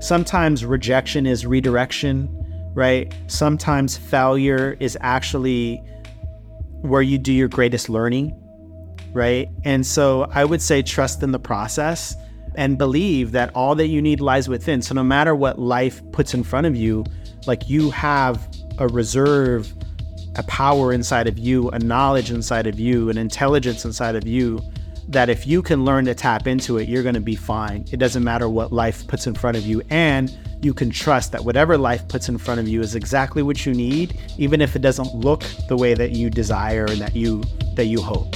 sometimes rejection is redirection, right? Sometimes failure is actually where you do your greatest learning, right? And so I would say trust in the process and believe that all that you need lies within. So no matter what life puts in front of you, like you have a reserve, a power inside of you, a knowledge inside of you, an intelligence inside of you that if you can learn to tap into it, you're going to be fine. It doesn't matter what life puts in front of you. And you can trust that whatever life puts in front of you is exactly what you need, even if it doesn't look the way that you desire and that you that you hope.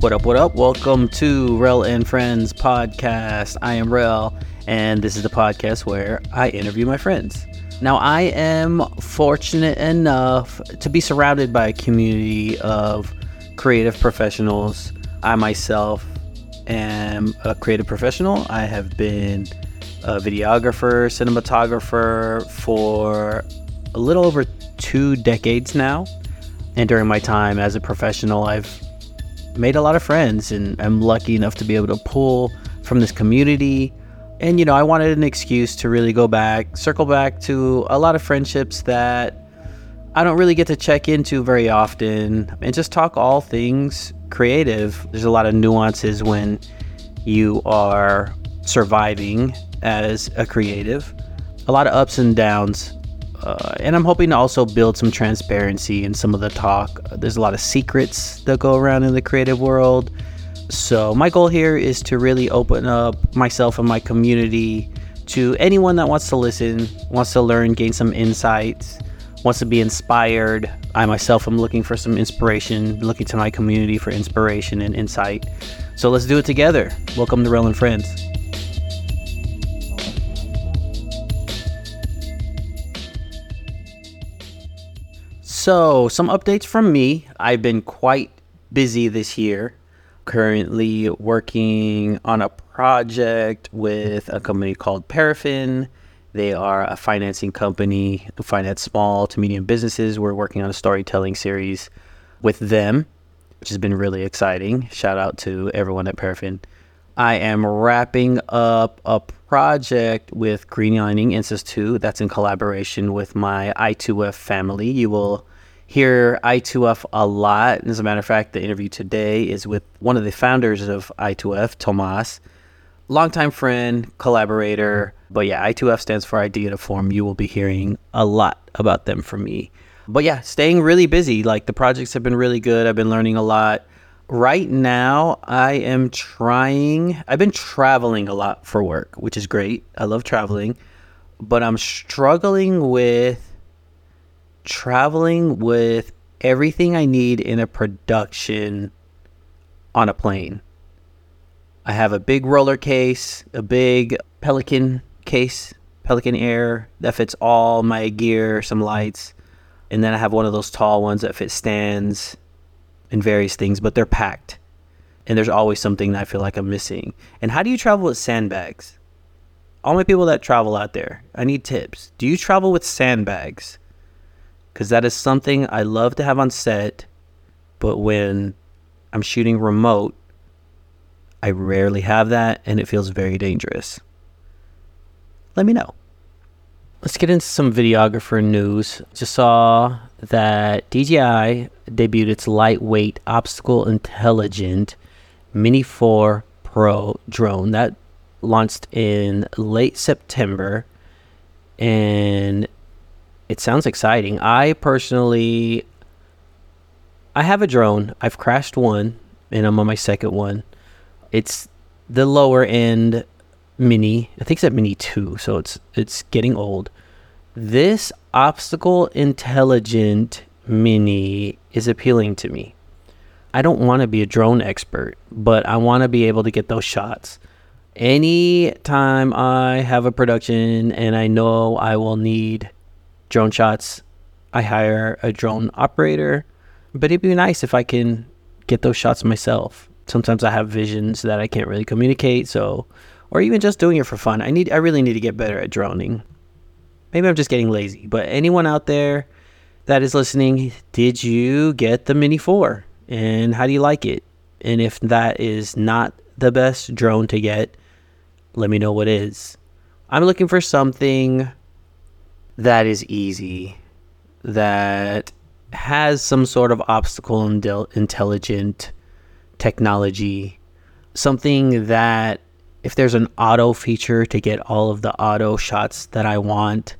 What up, what up? Welcome to Rel and Friends podcast. I am Rel, and this is the podcast where I interview my friends. Now, I am fortunate enough to be surrounded by a community of creative professionals. I myself am a creative professional. I have been a videographer, cinematographer for a little over two decades now. And during my time as a professional, I've made a lot of friends and I'm lucky enough to be able to pull from this community and, you know, I wanted an excuse to really go back, circle back to a lot of friendships that I don't really get to check into very often and just talk all things creative. There's a lot of nuances when you are surviving as a creative, a lot of ups and downs. Uh, and I'm hoping to also build some transparency in some of the talk. There's a lot of secrets that go around in the creative world so, my goal here is to really open up myself and my community to anyone that wants to listen, wants to learn, gain some insights, wants to be inspired. I myself am looking for some inspiration, looking to my community for inspiration and insight. So, let's do it together. Welcome to Rel and Friends. So, some updates from me. I've been quite busy this year currently working on a project with a company called Parafin. They are a financing company to finance small to medium businesses. We're working on a storytelling series with them, which has been really exciting. Shout out to everyone at Parafin. I am wrapping up a project with Greenlining Institute that's in collaboration with my I2F family. You will hear I2F a lot. And As a matter of fact, the interview today is with one of the founders of I2F, Tomas, longtime friend, collaborator. But yeah, I2F stands for Idea to Form. You will be hearing a lot about them from me. But yeah, staying really busy. Like the projects have been really good. I've been learning a lot. Right now, I am trying, I've been traveling a lot for work, which is great. I love traveling, but I'm struggling with traveling with everything I need in a production on a plane. I have a big roller case, a big Pelican case, Pelican Air that fits all my gear, some lights, and then I have one of those tall ones that fit stands and various things, but they're packed. And there's always something that I feel like I'm missing. And how do you travel with sandbags? All my people that travel out there, I need tips. Do you travel with sandbags? Because that is something I love to have on set, but when I'm shooting remote, I rarely have that and it feels very dangerous. Let me know. Let's get into some videographer news. Just saw that DJI debuted its lightweight obstacle intelligent Mini 4 Pro drone that launched in late September and it sounds exciting. I personally, I have a drone. I've crashed one, and I'm on my second one. It's the lower end mini. I think it's at mini two, so it's it's getting old. This obstacle intelligent mini is appealing to me. I don't want to be a drone expert, but I want to be able to get those shots. Anytime I have a production and I know I will need drone shots, I hire a drone operator. But it'd be nice if I can get those shots myself. Sometimes I have visions that I can't really communicate, so or even just doing it for fun. I need I really need to get better at droning. Maybe I'm just getting lazy, but anyone out there that is listening, did you get the Mini 4? And how do you like it? And if that is not the best drone to get, let me know what is. I'm looking for something that is easy, that has some sort of obstacle indel- intelligent technology, something that if there's an auto feature to get all of the auto shots that I want,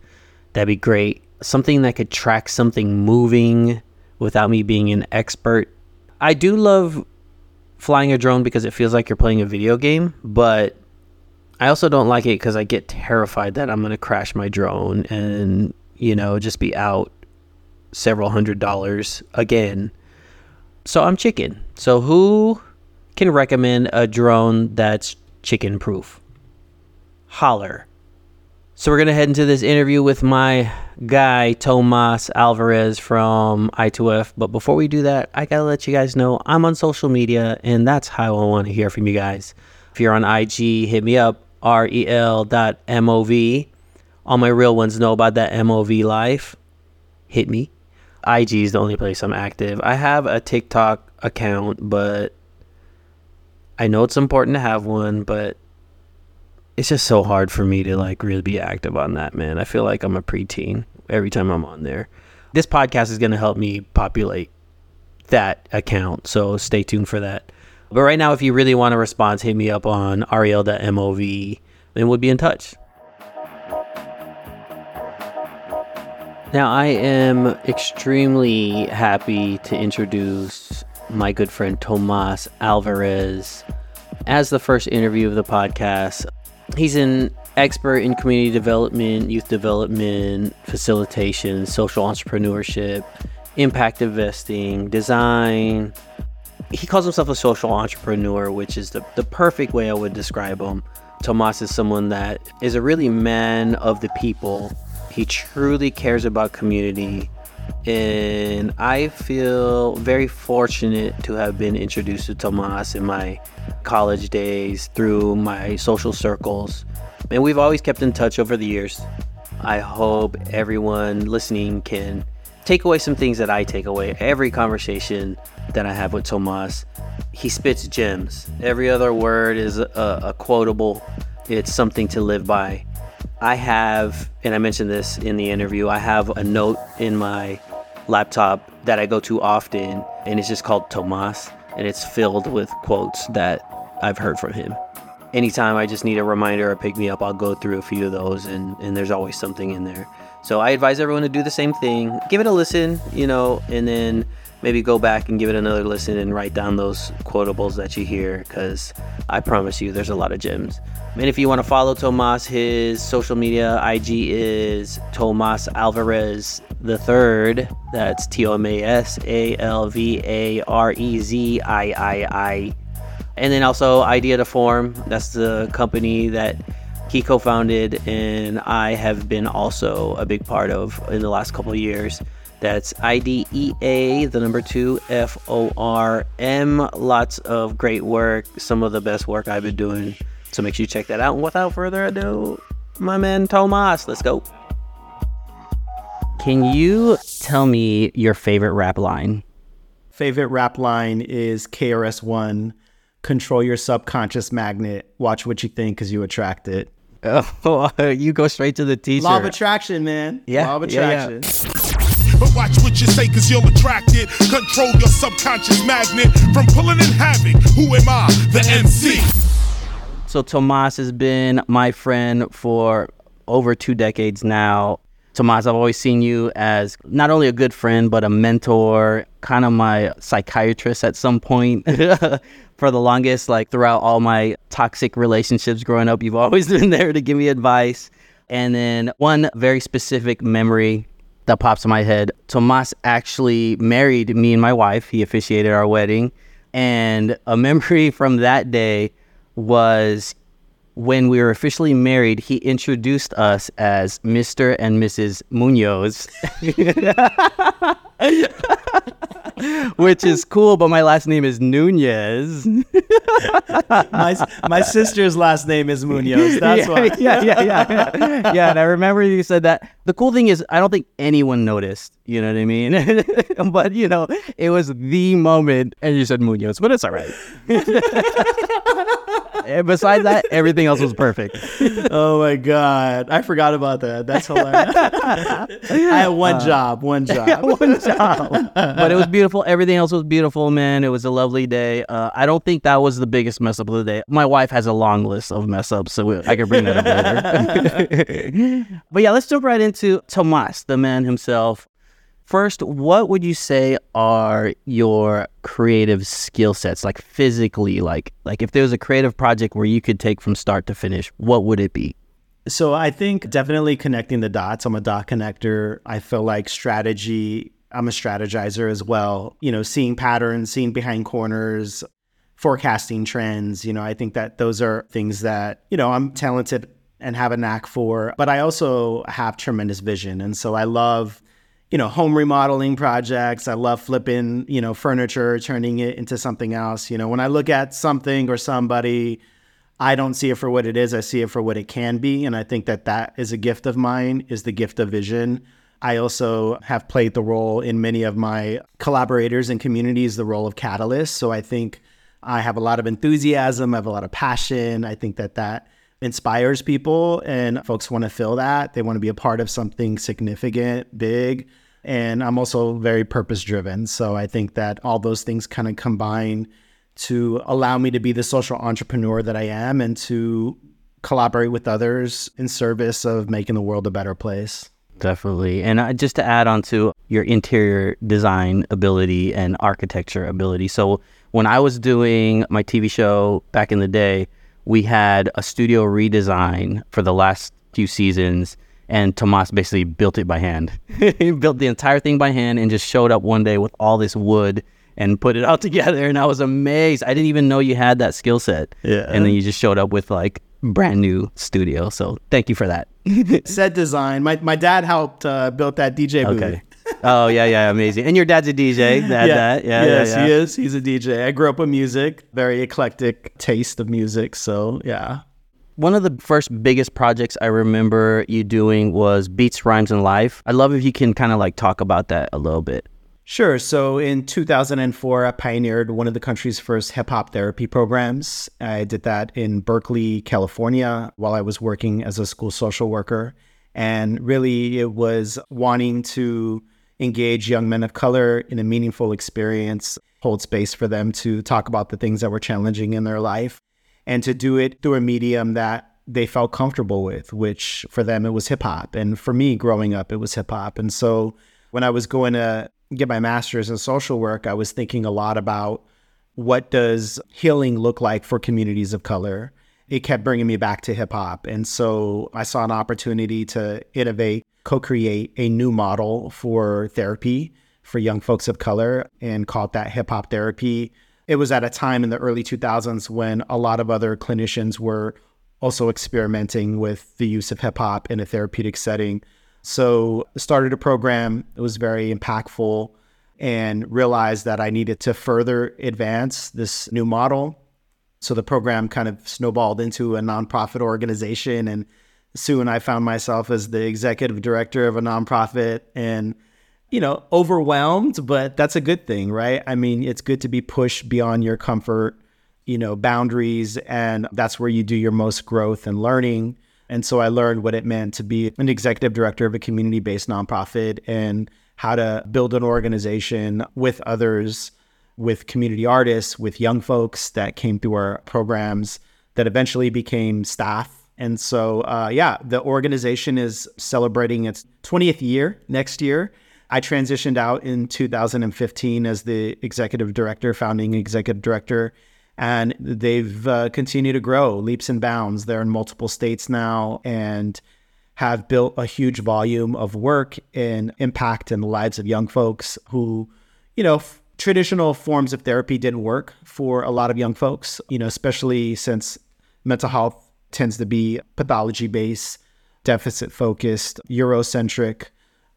that'd be great. Something that could track something moving without me being an expert. I do love flying a drone because it feels like you're playing a video game, but I also don't like it because I get terrified that I'm going to crash my drone and, you know, just be out several hundred dollars again. So I'm chicken. So who can recommend a drone that's chicken proof? Holler. So we're going to head into this interview with my guy, Tomas Alvarez from I2F. But before we do that, I got to let you guys know I'm on social media, and that's how I want to hear from you guys. If you're on IG, hit me up, rel dot mov. All my real ones know about that MOV life. Hit me. IG is the only place I'm active. I have a TikTok account, but I know it's important to have one, but it's just so hard for me to like really be active on that, man. I feel like I'm a preteen every time I'm on there. This podcast is going to help me populate that account, so stay tuned for that. But right now, if you really want a response, hit me up on rel.mov and we'll be in touch. Now, I am extremely happy to introduce my good friend Tomas Alvarez as the first interview of the podcast. He's an expert in community development, youth development, facilitation, social entrepreneurship, impact investing, design. He calls himself a social entrepreneur, which is the, the perfect way I would describe him. Tomas is someone that is a really man of the people. He truly cares about community. And I feel very fortunate to have been introduced to Tomas in my college days through my social circles. And we've always kept in touch over the years. I hope everyone listening can take away some things that I take away. Every conversation that I have with Tomas, he spits gems. Every other word is a, a quotable, it's something to live by. I have, and I mentioned this in the interview, I have a note in my laptop that I go to often, and it's just called Tomas, and it's filled with quotes that I've heard from him. Anytime I just need a reminder or pick me up, I'll go through a few of those, and, and there's always something in there. So I advise everyone to do the same thing. Give it a listen, you know, and then maybe go back and give it another listen and write down those quotables that you hear because I promise you there's a lot of gems. And if you want to follow Tomas, his social media IG is Tomas Alvarez the third. That's T O M A S A L V A R E Z I I I. And then also Idea to Form. That's the company that he co-founded and I have been also a big part of in the last couple of years. That's IDEA, the number two, F O R M. Lots of great work, some of the best work I've been doing. So make sure you check that out. And without further ado, my man Tomas, let's go. Can you tell me your favorite rap line? Favorite rap line is KRS One. Control your subconscious magnet. Watch what you think because you attract it. Oh, you go straight to the teacher. Law of attraction, man. Yeah, Law of yeah, yeah. But watch what you say, cause you'll attract it. Control your subconscious magnet from pulling in havoc. Who am I? The MC. So Tomas has been my friend for over two decades now. Tomas, I've always seen you as not only a good friend, but a mentor, kind of my psychiatrist at some point. for the longest, like throughout all my toxic relationships growing up, you've always been there to give me advice. And then one very specific memory that pops in my head Tomas actually married me and my wife. He officiated our wedding. And a memory from that day was when we were officially married, he introduced us as Mr. and Mrs. Munoz. Which is cool, but my last name is Nunez. my my sister's last name is Munoz. That's yeah, why. yeah, yeah, yeah, yeah. Yeah, and I remember you said that. The cool thing is, I don't think anyone noticed. You know what I mean? but you know, it was the moment, and you said Munoz, but it's all right. And besides that, everything else was perfect. oh my god, I forgot about that. That's hilarious. I had one Uh, job, one job. One job. but it was beautiful. Everything else was beautiful, man. It was a lovely day. Uh, I don't think that was the biggest mess up of the day. My wife has a long list of mess ups, so I can bring that up later. but yeah, let's jump right into Tomas, the man himself. First, what would you say are your creative skill sets, like physically, like like if there was a creative project where you could take from start to finish, what would it be? So I think definitely connecting the dots. I'm a dot connector. I feel like strategy, I'm a strategizer as well. You know, seeing patterns, seeing behind corners, forecasting trends. You know, I think that those are things that, you know, I'm talented and have a knack for, but I also have tremendous vision. And so I love, you know, home remodeling projects. I love flipping, you know, furniture, turning it into something else. You know, when I look at something or somebody, I don't see it for what it is. I see it for what it can be. And I think that that is a gift of mine, is the gift of vision. I also have played the role in many of my collaborators and communities, the role of catalyst. So I think I have a lot of enthusiasm. I have a lot of passion. I think that that inspires people and folks want to feel that. They want to be a part of something significant, big. And I'm also very purpose driven. So I think that all those things kind of combine to allow me to be the social entrepreneur that I am and to collaborate with others in service of making the world a better place. Definitely. And uh, just to add on to your interior design ability and architecture ability. So, when I was doing my TV show back in the day, we had a studio redesign for the last few seasons. And Tomas basically built it by hand. he built the entire thing by hand and just showed up one day with all this wood and put it all together. And I was amazed. I didn't even know you had that skill set. Yeah. And then you just showed up with like brand new studio. So thank you for that. Set design. My, my dad helped uh, build that DJ booth. Okay. Oh yeah, yeah, amazing. And your dad's a DJ. That, Yeah, that, yeah, yes, yeah, yeah. he is. He's a DJ. I grew up with music, very eclectic taste of music. So yeah. One of the first biggest projects I remember you doing was Beats, Rhymes, and Life. I'd love if you can kind of like talk about that a little bit. Sure. So in 2004, I pioneered one of the country's first hip hop therapy programs. I did that in Berkeley, California, while I was working as a school social worker. And really, it was wanting to engage young men of color in a meaningful experience, hold space for them to talk about the things that were challenging in their life, and to do it through a medium that they felt comfortable with, which for them it was hip hop. And for me, growing up, it was hip hop. And so when I was going to get my master's in social work, I was thinking a lot about what does healing look like for communities of color. It kept bringing me back to hip hop. And so I saw an opportunity to innovate, co create a new model for therapy for young folks of color and called that hip hop therapy. It was at a time in the early 2000s when a lot of other clinicians were also experimenting with the use of hip hop in a therapeutic setting. So started a program. It was very impactful and realized that I needed to further advance this new model. So the program kind of snowballed into a nonprofit organization and soon I found myself as the executive director of a nonprofit and you know, overwhelmed, but that's a good thing, right? I mean, it's good to be pushed beyond your comfort, you know, boundaries and that's where you do your most growth and learning. And so I learned what it meant to be an executive director of a community based nonprofit and how to build an organization with others, with community artists, with young folks that came through our programs that eventually became staff. And so, uh, yeah, the organization is celebrating its 20th year next year. I transitioned out in 2015 as the executive director, founding executive director and they've uh, continued to grow leaps and bounds. They're in multiple states now and have built a huge volume of work and impact in the lives of young folks who, you know, traditional forms of therapy didn't work for a lot of young folks, you know, especially since mental health tends to be pathology based, deficit focused, Eurocentric,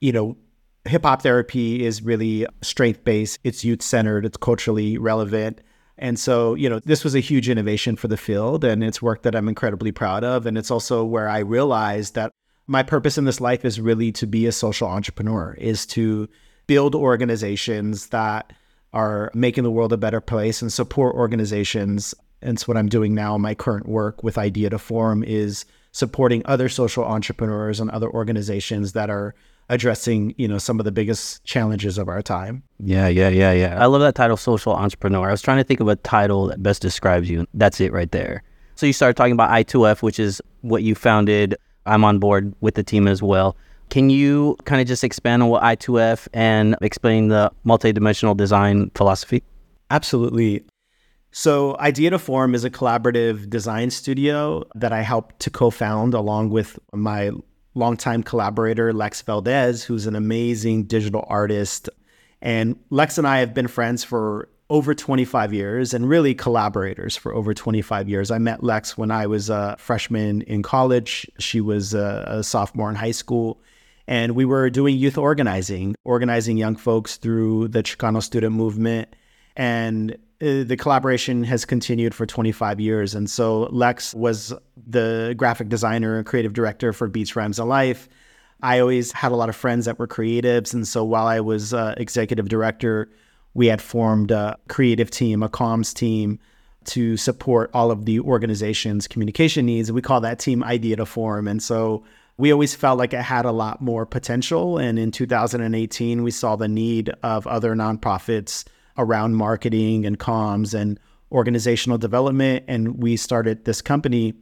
you know, hip hop therapy is really strength based, it's youth centered, it's culturally relevant. And so, you know, this was a huge innovation for the field and it's work that I'm incredibly proud of. And it's also where I realized that my purpose in this life is really to be a social entrepreneur, is to build organizations that are making the world a better place and support organizations And so what I'm doing now in my current work with Idea to Form is supporting other social entrepreneurs and other organizations that are addressing, you know, some of the biggest challenges of our time. Yeah, yeah, yeah, yeah. I love that title, social entrepreneur. I was trying to think of a title that best describes you. That's it right there. So you started talking about I2F, which is what you founded. I'm on board with the team as well. Can you kind of just expand on what I2F and explain the multidimensional design philosophy? Absolutely. So, Idea to Form is a collaborative design studio that I helped to co found along with my longtime collaborator, Lex Valdez, who's an amazing digital artist. And Lex and I have been friends for over 25 years and really collaborators for over 25 years. I met Lex when I was a freshman in college. She was a, a sophomore in high school. And we were doing youth organizing, organizing young folks through the Chicano student movement. And uh, the collaboration has continued for 25 years. And so Lex was the graphic designer and creative director for Beats, Rhymes, and Life. I always had a lot of friends that were creatives. And so while I was uh, executive director, we had formed a creative team, a comms team to support all of the organization's communication needs. We call that team Idea to Form. And so we always felt like it had a lot more potential. And in 2018, we saw the need of other nonprofits around marketing and comms and organizational development. And we started this company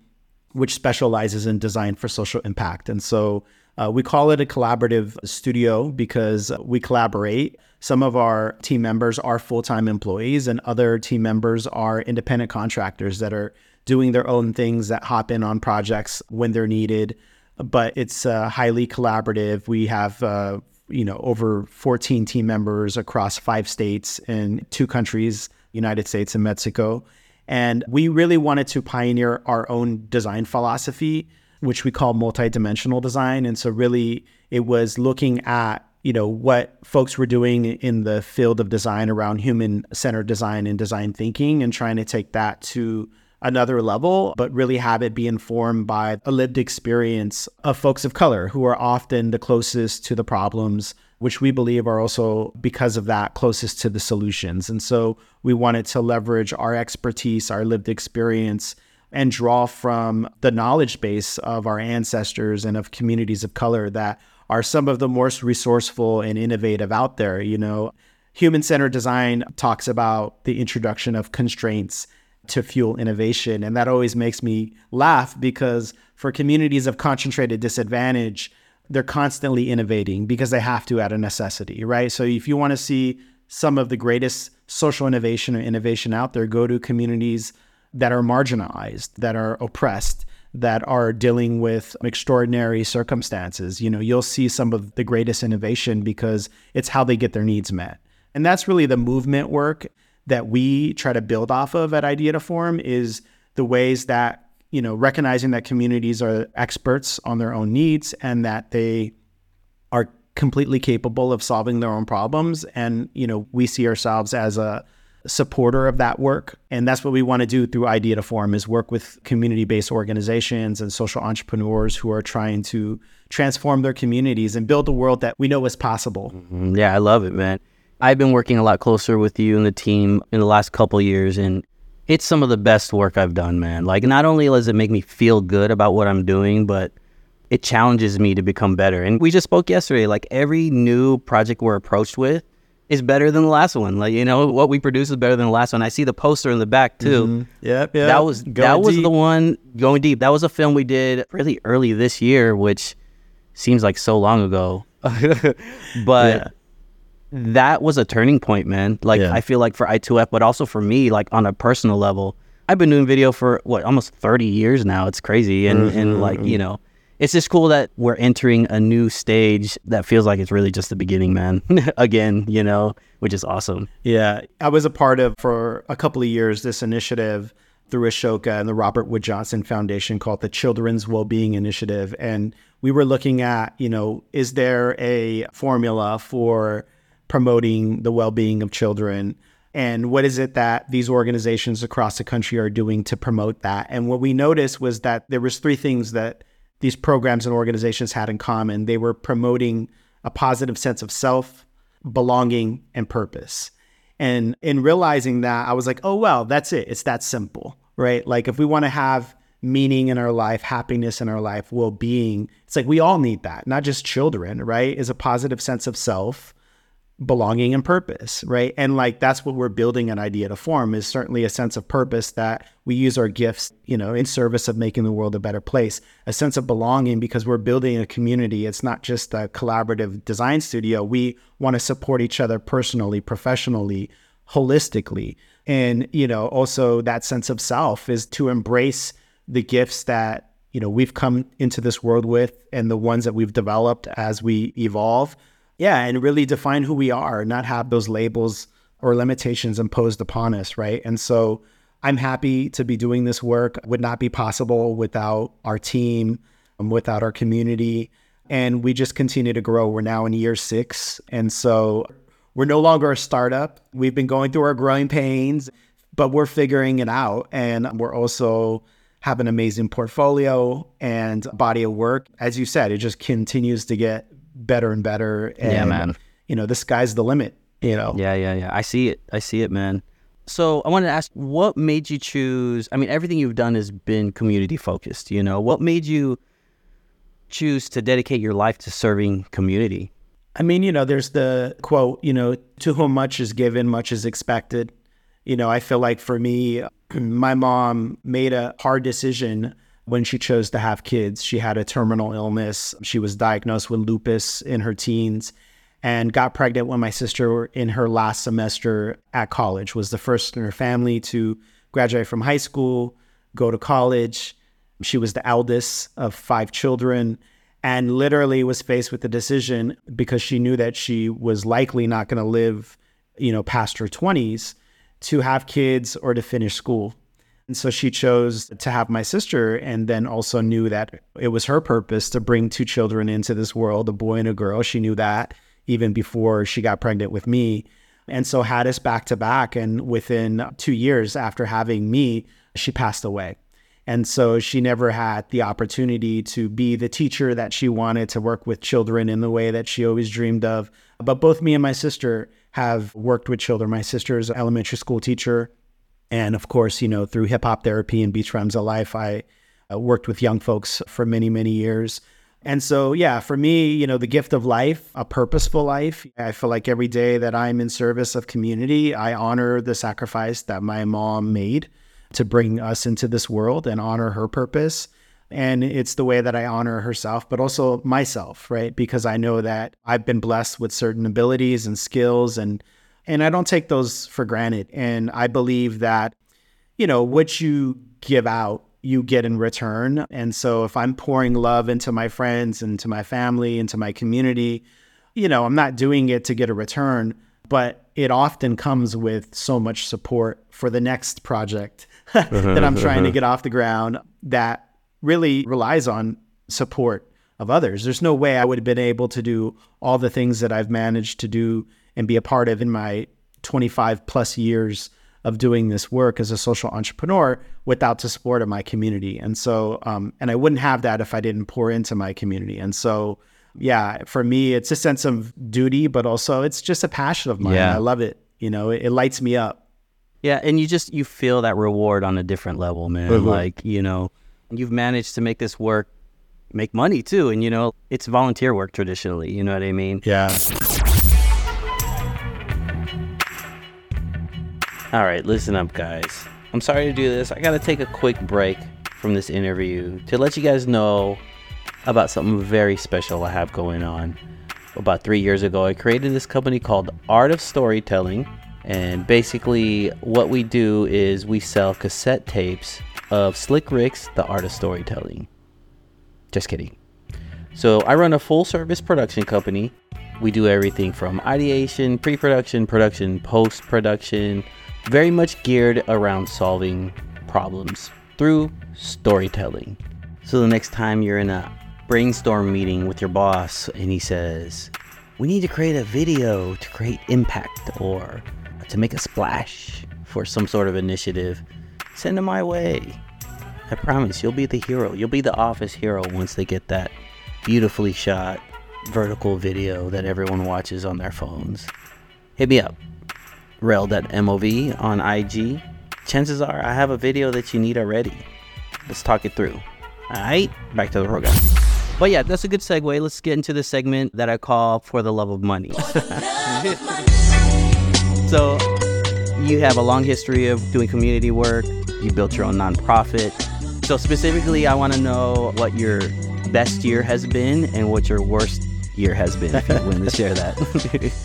which specializes in design for social impact. And so uh, we call it a collaborative studio because we collaborate. Some of our team members are full time employees, and other team members are independent contractors that are doing their own things that hop in on projects when they're needed. But it's uh, highly collaborative. We have uh, you know over 14 team members across five states and two countries, United States and Mexico. And we really wanted to pioneer our own design philosophy, which we call multidimensional design. And so really it was looking at you know what folks were doing in the field of design around human centered design and design thinking and trying to take that to another level, but really have it be informed by a lived experience of folks of color who are often the closest to the problems, which we believe are also, because of that, closest to the solutions. And so we wanted to leverage our expertise, our lived experience, and draw from the knowledge base of our ancestors and of communities of color that are some of the most resourceful and innovative out there. You know, human centered design talks about the introduction of constraints to fuel innovation. And that always makes me laugh because for communities of concentrated disadvantage, they're constantly innovating because they have to out of necessity, right? So if you want to see some of the greatest social innovation or innovation out there, go to communities that are marginalized, that are oppressed, that are dealing with extraordinary circumstances. You know, you'll see some of the greatest innovation because it's how they get their needs met. And that's really the movement work that we try to build off of at Idea to Form is the ways that, you know, recognizing that communities are experts on their own needs and that they are completely capable of solving their own problems. And, you know, we see ourselves as a supporter of that work. And that's what we want to do through Idea to Form is work with community-based organizations and social entrepreneurs who are trying to transform their communities and build a world that we know is possible. Mm-hmm. Yeah, I love it, man. I've been working a lot closer with you and the team in the last couple years, and it's some of the best work I've done, man. Like, not only does it make me feel good about what I'm doing, but it challenges me to become better. And we just spoke yesterday, like, every new project we're approached with is better than the last one. Like, you know, what we produce is better than the last one. I see the poster in the back, too. Mm-hmm. Yep, yep. That was, that was the one going deep. That was a film we did really early this year, which seems like so long ago. but. Yeah that was a turning point, man. Like yeah. I feel like for I2F, but also for me, like on a personal level, I've been doing video for what almost 30 years now. It's crazy, and mm-hmm. and like you know, it's just cool that we're entering a new stage that feels like it's really just the beginning, man. Again, you know, which is awesome. Yeah, I was a part of for a couple of years this initiative through Ashoka and the Robert Wood Johnson Foundation called the Children's Wellbeing Initiative, and we were looking at, you know, is there a formula for promoting the well-being of children. And what is it that these organizations across the country are doing to promote that? And what we noticed was that there was three things that these programs and organizations had in common. They were promoting a positive sense of self belonging and purpose. And in realizing that i was like oh well that's it. It's that simple right? Like if we want to have meaning in our life, happiness in our life, well being, it's like we all need that, not just children, right? Is a positive sense of self, belonging, and purpose, right? And like that's what we're building an idea to form is certainly a sense of purpose that we use our gifts, you know, in service of making the world a better place, a sense of belonging because we're building a community. It's not just a collaborative design studio. We want to support each other personally, professionally, holistically. And, you know, also that sense of self is to embrace the gifts that you know we've come into this world with and the ones that we've developed as we evolve yeah and really define who we are not have those labels or limitations imposed upon us right? And so i'm happy to be doing this work. Would not be possible without our team um, without our community. And we just continue to grow. We're now in year six. And so we're no longer a startup. We've been going through our growing pains but we're figuring it out. And we're also have an amazing portfolio and body of work. As you said, it just continues to get better and better. And, yeah, man. You know, the sky's the limit. You know. Yeah, yeah, yeah. I see it. I see it, man. So I wanted to ask, what made you choose? I mean, everything you've done has been community focused. You know, what made you choose to dedicate your life to serving community? I mean, you know, there's the quote, you know, to whom much is given, much is expected. You know, I feel like for me, my mom made a hard decision when she chose to have kids. She had a terminal illness. She was diagnosed with lupus in her teens and got pregnant when my sister in her last semester at college was the first in her family to graduate from high school, go to college. She was the eldest of five children and literally was faced with the decision because she knew that she was likely not going to live, you know, past her 20s to have kids or to finish school. And so she chose to have my sister and then also knew that it was her purpose to bring two children into this world, a boy and a girl. She knew that even before she got pregnant with me. And so had us back to back. And within two years after having me, she passed away. And so she never had the opportunity to be the teacher that she wanted to work with children in the way that she always dreamed of. But both me and my sister have worked with children. My sister is an elementary school teacher. And of course, you know, through hip hop therapy and Beats Rhymes of Life, I uh, worked with young folks for many, many years. And so, yeah, for me, you know, the gift of life, a purposeful life, I feel like every day that I'm in service of community, I honor the sacrifice that my mom made to bring us into this world and honor her purpose. And it's the way that I honor herself, but also myself, right? Because I know that I've been blessed with certain abilities and skills and and I don't take those for granted. And I believe that, you know, what you give out, you get in return. And so if I'm pouring love into my friends and to my family and to my community, you know, I'm not doing it to get a return, but it often comes with so much support for the next project mm-hmm, that I'm trying to mm-hmm. get off the ground that really relies on support of others. There's no way I would have been able to do all the things that I've managed to do and be a part of in my 25 plus years of doing this work as a social entrepreneur without the support of my community. And so, um, and I wouldn't have that if I didn't pour into my community. And so, yeah, for me, it's a sense of duty, but also it's just a passion of mine. Yeah. I love it. You know, it, it lights me up. Yeah, and you just you feel that reward on a different level, man. Mhm. Like, you know, you've managed to make this work make money too, and you know, it's volunteer work traditionally, you know what I mean? Yeah. All right, listen up, guys. I'm sorry to do this. I got to take a quick break from this interview to let you guys know about something very special I have going on. About three years ago, I created this company called Art of Storytelling. And basically, what we do is we sell cassette tapes of Slick Rick's The Art of Storytelling. Just kidding. So, I run a full service production company. We do everything from ideation, pre production, production, post production, very much geared around solving problems through storytelling. So the next time you're in a brainstorm meeting with your boss and he says, We need to create a video to create impact or to make a splash for some sort of initiative, send him my way. I promise you'll be the hero. You'll be the office hero once they get that beautifully shot vertical video that everyone watches on their phones. Hit me up rel.mov on IG. chances are I have a video that you need already. Let's talk it through. All right, back to the program. But yeah, that's a good segue. Let's get into the segment that I call For the Love of Money. so, you have a long history of doing community work, you built your own nonprofit. So, specifically, I want to know what your best year has been and what your worst year has been, if you're willing to share that.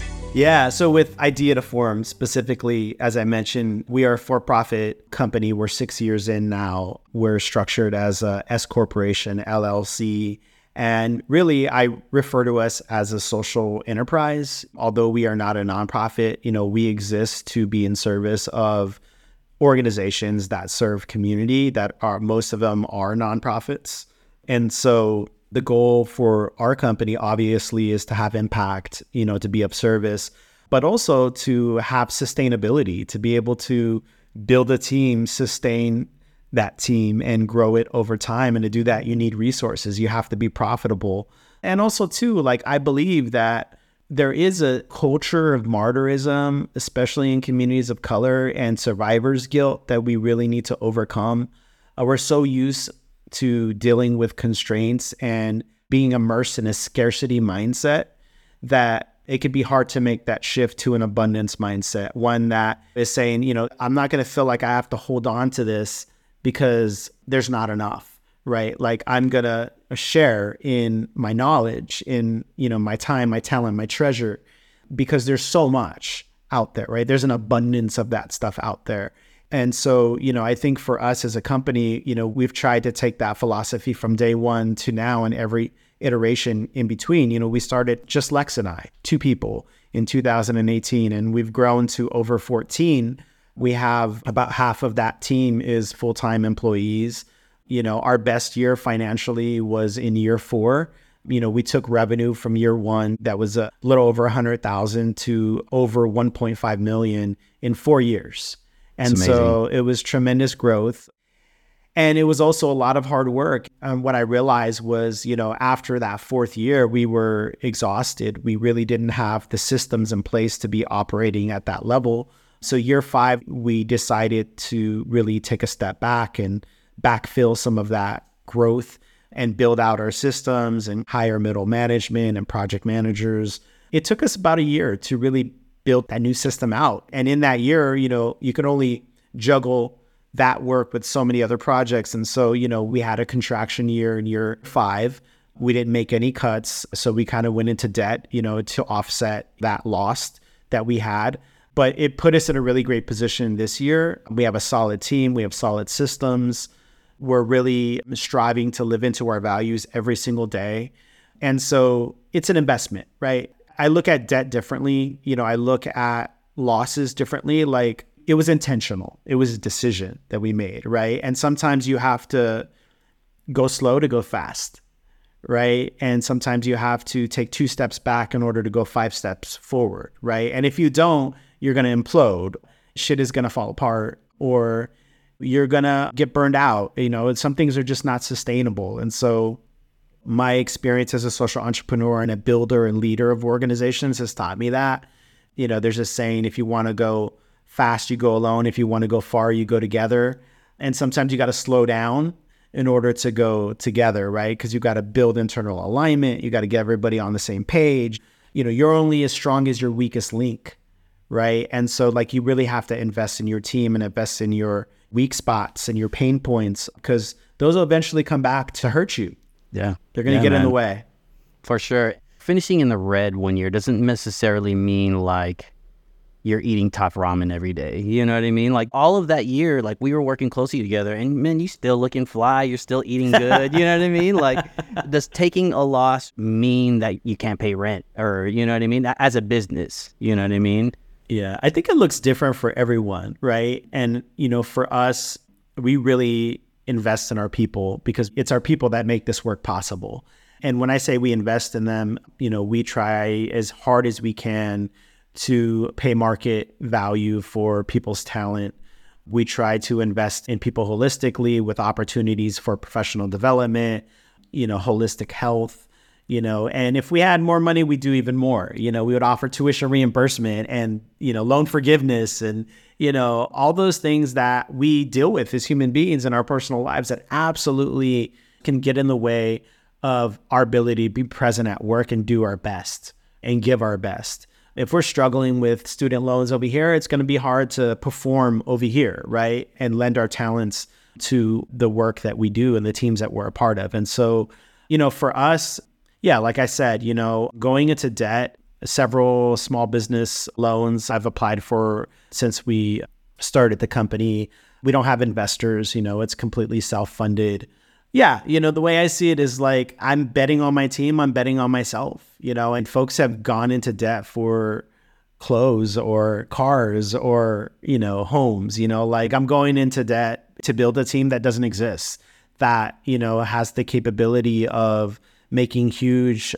Yeah. So with Idea to Form specifically, as I mentioned, we are a for-profit company. We're six years in now. We're structured as a S corporation, LLC. And really, I refer to us as a social enterprise. Although we are not a nonprofit, you know, we exist to be in service of organizations that serve community that are most of them are nonprofits. And so the goal for our company obviously is to have impact, you know, to be of service, but also to have sustainability, to be able to build a team, sustain that team and grow it over time. And to do that, you need resources. You have to be profitable. And also, too, like I believe that there is a culture of martyrism, especially in communities of color and survivor's guilt that we really need to overcome. Uh, we're so used to dealing with constraints and being immersed in a scarcity mindset that it could be hard to make that shift to an abundance mindset. One that is saying, you know, I'm not going to feel like I have to hold on to this because there's not enough, right? Like I'm going to share in my knowledge, in, you know, my time, my talent, my treasure, because there's so much out there, right? There's an abundance of that stuff out there. And so, you know, I think for us as a company, you know, we've tried to take that philosophy from day one to now and every iteration in between. You know, we started just Lex and I, two people in 2018, and we've grown to over 14. We have about half of that team is full time employees. You know, our best year financially was in year four. You know, we took revenue from year one that was a little over 100,000 to over 1.5 million in four years. And so it was tremendous growth. And it was also a lot of hard work. And what I realized was, you know, after that fourth year, we were exhausted. We really didn't have the systems in place to be operating at that level. So, year five, we decided to really take a step back and backfill some of that growth and build out our systems and hire middle management and project managers. It took us about a year to really built that new system out. And in that year, you know, you can only juggle that work with so many other projects. And so, you know, we had a contraction year in year five. We didn't make any cuts. So we kind of went into debt, you know, to offset that loss that we had. But it put us in a really great position this year. We have a solid team, we have solid systems. We're really striving to live into our values every single day. And so it's an investment, right? I look at debt differently. You know, I look at losses differently. Like it was intentional. It was a decision that we made, right? And sometimes you have to go slow to go fast, right? And sometimes you have to take two steps back in order to go five steps forward, right? And if you don't, you're going to implode. Shit is going to fall apart or you're going to get burned out. You know, some things are just not sustainable. And so my experience as a social entrepreneur and a builder and leader of organizations has taught me that. You know, there's a saying if you want to go fast, you go alone. If you want to go far, you go together. And sometimes you got to slow down in order to go together, right? Because you got to build internal alignment. You got to get everybody on the same page. You know, you're only as strong as your weakest link, right? And so, like, you really have to invest in your team and invest in your weak spots and your pain points because those will eventually come back to hurt you yeah. They're going to Yeah, get in the way. For sure. Finishing in the red one year doesn't necessarily mean like you're eating top ramen every day. You know what I mean? Like all of that year, like we were working closely together and man, you still looking fly, you're still eating good. you know what I mean? Like does taking a loss mean that you can't pay rent or you know what I mean? As a business, you know what I mean? Yeah, I think it looks different for everyone, right? And you know, for us, we really invest in our people because it's our people that make this work possible. And when I say we invest in them, you know, we try as hard as we can to pay market value for people's talent. We try to invest in people holistically with opportunities for professional development, you know, holistic health. you know and if we had more money we'd do even more you know we would offer tuition reimbursement and you know loan forgiveness and you know all those things that we deal with as human beings in our personal lives that absolutely can get in the way of our ability to be present at work and do our best and give our best. If we're struggling with student loans over here it's going to be hard to perform over here right? And lend our talents to the work that we do and the teams that we're a part of. And so you know for us yeah, like I said, you know, going into debt, several small business loans I've applied for since we started the company. We don't have investors, you know, it's completely self funded. Yeah, you know, the way I see it is like I'm betting on my team, I'm betting on myself, you know, and folks have gone into debt for clothes or cars or, you know, homes, you know, like I'm going into debt to build a team that doesn't exist, that, you know, has the capability of making huge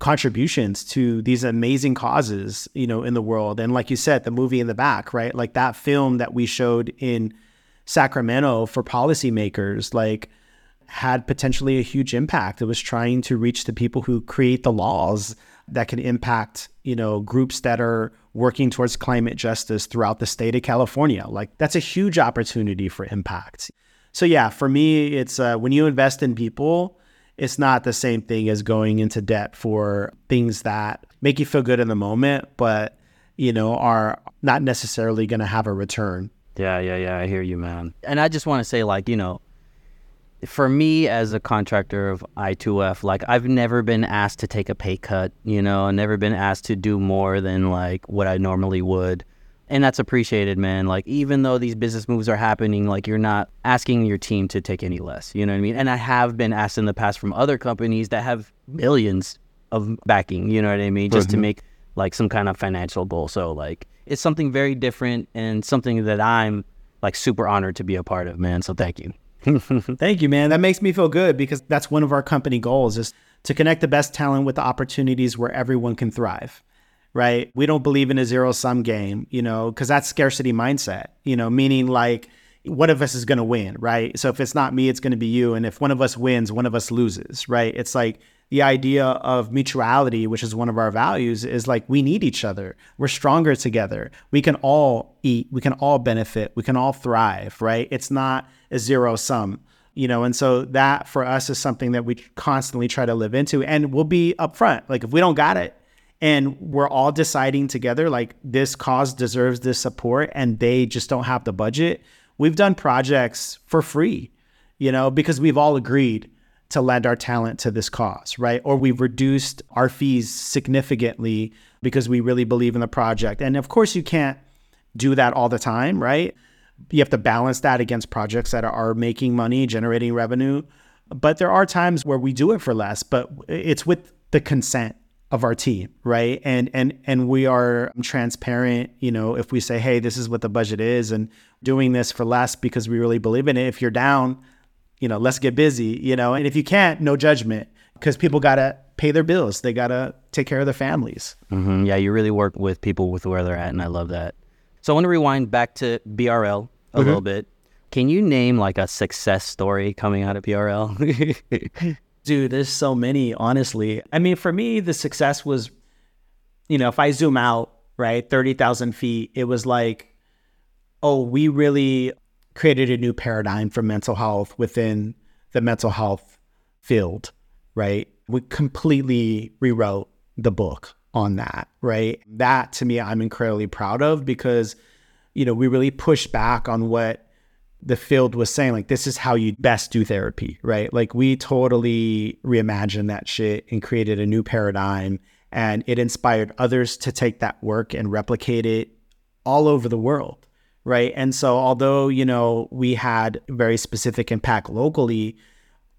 contributions to these amazing causes, you know, in the world. And like you said, the movie in the back, right? Like that film that we showed in Sacramento for policymakers, like had potentially a huge impact. It was trying to reach the people who create the laws that can impact, you know, groups that are working towards climate justice throughout the state of California. Like that's a huge opportunity for impact. So yeah, for me, it's uh, when you invest in people, it's not the same thing as going into debt for things that make you feel good in the moment, but you know are not necessarily going to have a return. Yeah, yeah, yeah. I hear you, man. And I just want to say, like, you know, for me as a contractor of I2F, like, I've never been asked to take a pay cut. You know, I've never been asked to do more than like what I normally would and that's appreciated, man. Like even though these business moves are happening, like you're not asking your team to take any less. You know what I mean? And I have been asked in the past from other companies that have millions of backing. You know what I mean? Just mm-hmm. to make like some kind of financial goal. So like it's something very different and something that I'm like super honored to be a part of, man. So thank you. thank you, man. That makes me feel good because that's one of our company goals is to connect the best talent with the opportunities where everyone can thrive right? We don't believe in a zero sum game, you know, because that's scarcity mindset, you know, meaning like one of us is going to win, right? So if it's not me, it's going to be you. And if one of us wins, one of us loses, right? It's like the idea of mutuality, which is one of our values, is like we need each other. We're stronger together. We can all eat, we can all benefit, we can all thrive, right? It's not a zero sum you know and so that for us is something that we constantly try to live into and we'll be upfront like if we don't got it and we're all deciding together like this cause deserves this support and they just don't have the budget. We've done projects for free you know because we've all agreed to lend our talent to this cause right? Or we've reduced our fees significantly because we really believe in the project. And of course you can't do that all the time right? You have to balance that against projects that are making money generating revenue. But there are times where we do it for less but it's with the consent of our team, right? And and and we are transparent, you know, if we say, "Hey, this is what the budget is and doing this for less because we really believe in it." If you're down, you know, let's get busy, you know. And if you can't, no judgment because people got to pay their bills. They got to take care of their families. Mm-hmm. Yeah, you really work with people with where they're at and I love that. So I want to rewind back to BRL a mm-hmm. little bit. Can you name like a success story coming out of BRL? Dude, there's so many, honestly. I mean, for me, the success was, you know, if I zoom out, right, 30,000 feet, it was like, oh, we really created a new paradigm for mental health within the mental health field, right? We completely rewrote the book on that, right? That to me, I'm incredibly proud of because, you know, we really pushed back on what the field was saying like this is how you best do therapy, right? Like we totally reimagined that shit and created a new paradigm and it inspired others to take that work and replicate it all over the world, right? And so although, you know, we had very specific impact locally,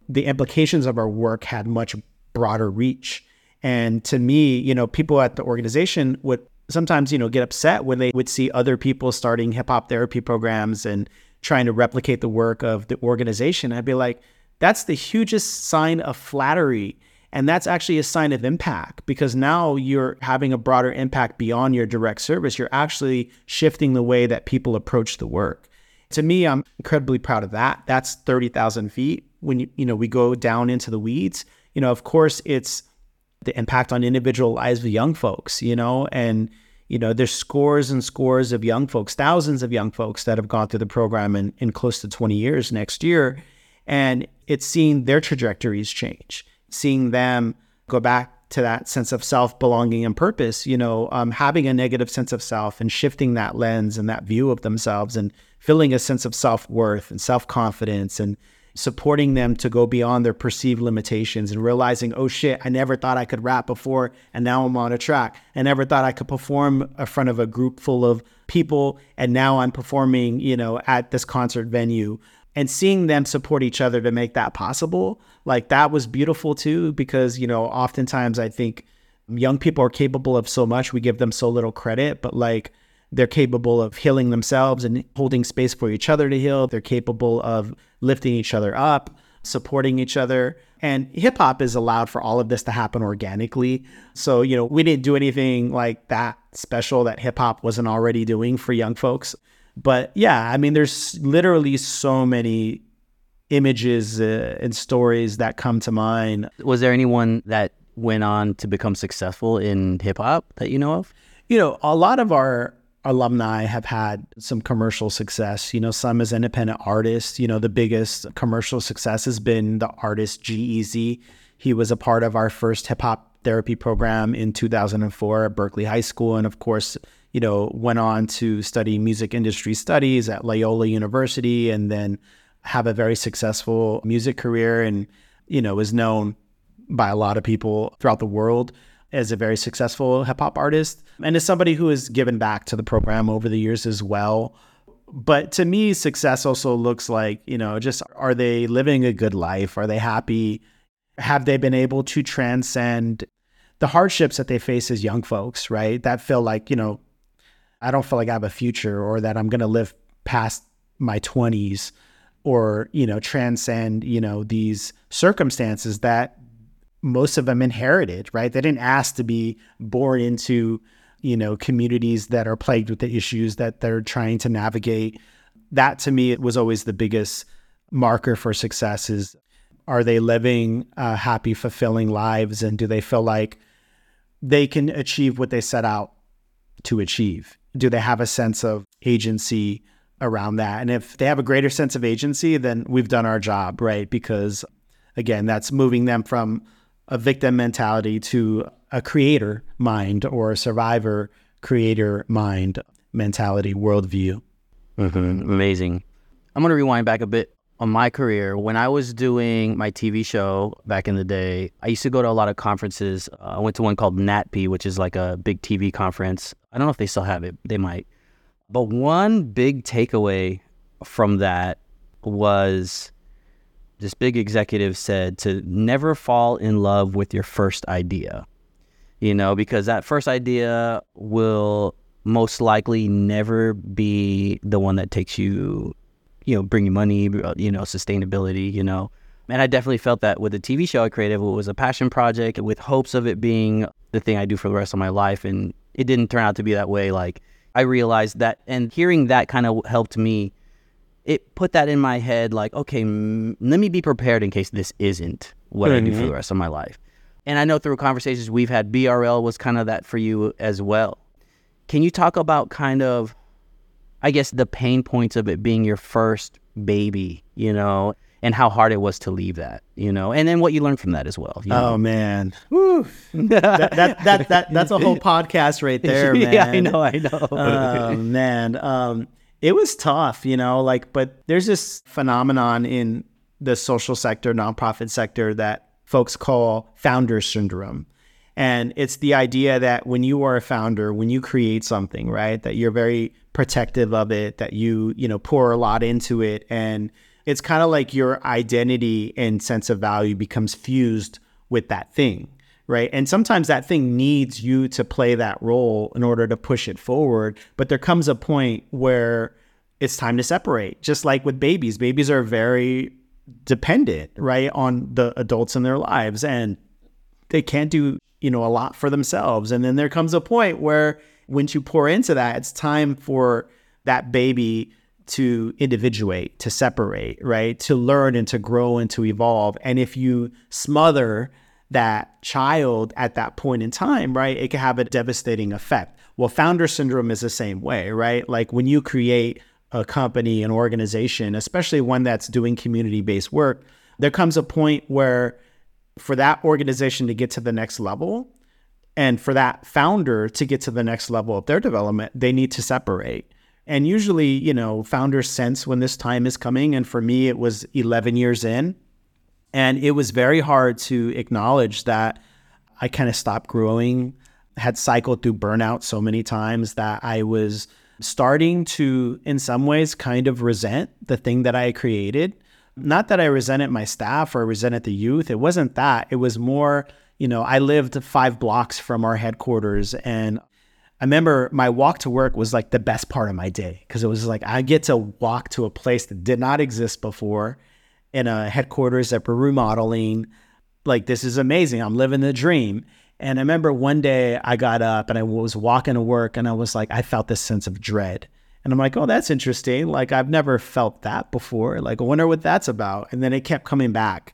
the implications of our work had much broader reach. And to me, you know, people at the organization would sometimes, you know, get upset when they would see other people starting hip hop therapy programs and trying to replicate the work of the organization, I'd be like, that's the hugest sign of flattery. And that's actually a sign of impact because now you're having a broader impact beyond your direct service. You're actually shifting the way that people approach the work. To me, I'm incredibly proud of that. That's 30,000 feet. When you, you know, we go down into the weeds, you know, of course it's the impact on individual lives of young folks, you know, and you know, there's scores and scores of young folks, thousands of young folks that have gone through the program in, in close to 20 years next year. And it's seeing their trajectories change, seeing them go back to that sense of self belonging and purpose, you know, um, having a negative sense of self and shifting that lens and that view of themselves and feeling a sense of self worth and self confidence and supporting them to go beyond their perceived limitations and realizing, oh shit, I never thought I could rap before and now I'm on a track. I never thought I could perform in front of a group full of people and now I'm performing, you know, at this concert venue. And seeing them support each other to make that possible, like that was beautiful too, because, you know, oftentimes I think young people are capable of so much, we give them so little credit, but like, they're capable of healing themselves and holding space for each other to heal. They're capable of lifting each other up, supporting each other. And hip hop is allowed for all of this to happen organically. So, you know, we didn't do anything like that special that hip hop wasn't already doing for young folks. But yeah, I mean, there's literally so many images uh, and stories that come to mind. Was there anyone that went on to become successful in hip hop that you know of? You know, a lot of our alumni have had some commercial success. You know, some as independent artists. You know, the biggest commercial success has been the artist G-Eazy. He was a part of our first hip hop therapy program in 2004 at Berkeley High School. And of course, you know, went on to study music industry studies at Loyola University and then have a very successful music career and, you know, is known by a lot of people throughout the world as a very successful hip hop artist and as somebody who has given back to the program over the years as well. But to me, success also looks like, you know, just are they living a good life? Are they happy? Have they been able to transcend the hardships that they face as young folks, right? That feel like, you know, I don't feel like I have a future or that I'm going to live past my 20s or, you know, transcend, you know, these circumstances that most of them inherited, right? They didn't ask to be born into, you know, communities that are plagued with the issues that they're trying to navigate. That to me was always the biggest marker for success is are they living uh, happy, fulfilling lives? And do they feel like they can achieve what they set out to achieve? Do they have a sense of agency around that? And if they have a greater sense of agency, then we've done our job, right? Because again, that's moving them from a victim mentality to a creator mind or a survivor creator mind mentality worldview. Mm-hmm. Amazing. I'm going to rewind back a bit on my career. When I was doing my TV show back in the day, I used to go to a lot of conferences. Uh, I went to one called NATPE, which is like a big TV conference. I don't know if they still have it, they might. But one big takeaway from that was this big executive said to never fall in love with your first idea. You know, because that first idea will most likely never be the one that takes you, you know, bring you money, uh, you know, sustainability, you know. And I definitely felt that with the TV show I created, it was a passion project with hopes of it being the thing I do for the rest of my life. And it didn't turn out to be that way. Like, I realized that, and hearing that kind of helped me it put that in my head like, okay, m- let me be prepared in case this isn't what mm-hmm. I do for the mm-hmm. rest of my life. And I know through conversations we've had, BRL was kind of that for you as well. Can you talk about kind of, I guess, the pain points of it being your first baby, you know, and how hard it was to leave that, you know, and then what you learned from that as well. know? Oh man, that, that, that, that, that's a whole podcast right there, man. yeah, I know, I know. Oh man, um, it was tough, you know, like, but there's this phenomenon in the social sector, nonprofit sector that folks call founder syndrome. And it's the idea that when you are a founder, when you create something, right, that you're very protective of it, that you, you know, pour a lot into it. And it's kind of like your identity and sense of value becomes fused with that thing right? And sometimes that thing needs you to play that role in order to push it forward. But there comes a point where it's time to separate. Just like with babies, babies are very dependent, right, on the adults in their lives and they can't do, you know, a lot for themselves. And then there comes a point where once you pour into that, it's time for that baby to individuate, to separate, right? To learn and to grow and to evolve. And if you smother that child at that point in time, right, it can have a devastating effect. Well, founder syndrome is the same way, right? Like when you create a company, an organization, especially one that's doing community based work, there comes a point where for that organization to get to the next level and for that founder to get to the next level of their development, they need to separate. And usually, you know, founders sense when this time is coming. And for me, it was 11 years in. And it was very hard to acknowledge that I kind of stopped growing, had cycled through burnout so many times that I was starting to, in some ways, kind of resent the thing that I created. Not that I resented my staff or resented the youth. It wasn't that. It was more, you know, I lived five blocks from our headquarters and I remember my walk to work was like the best part of my day because it was like I get to walk to a place that did not exist before in a headquarters that we're remodeling. Like, this is amazing. I'm living the dream. And I remember one day I got up and I was walking to work and I was like, I felt this sense of dread. And I'm like, oh, that's interesting. Like, I've never felt that before. Like, I wonder what that's about. And then it kept coming back.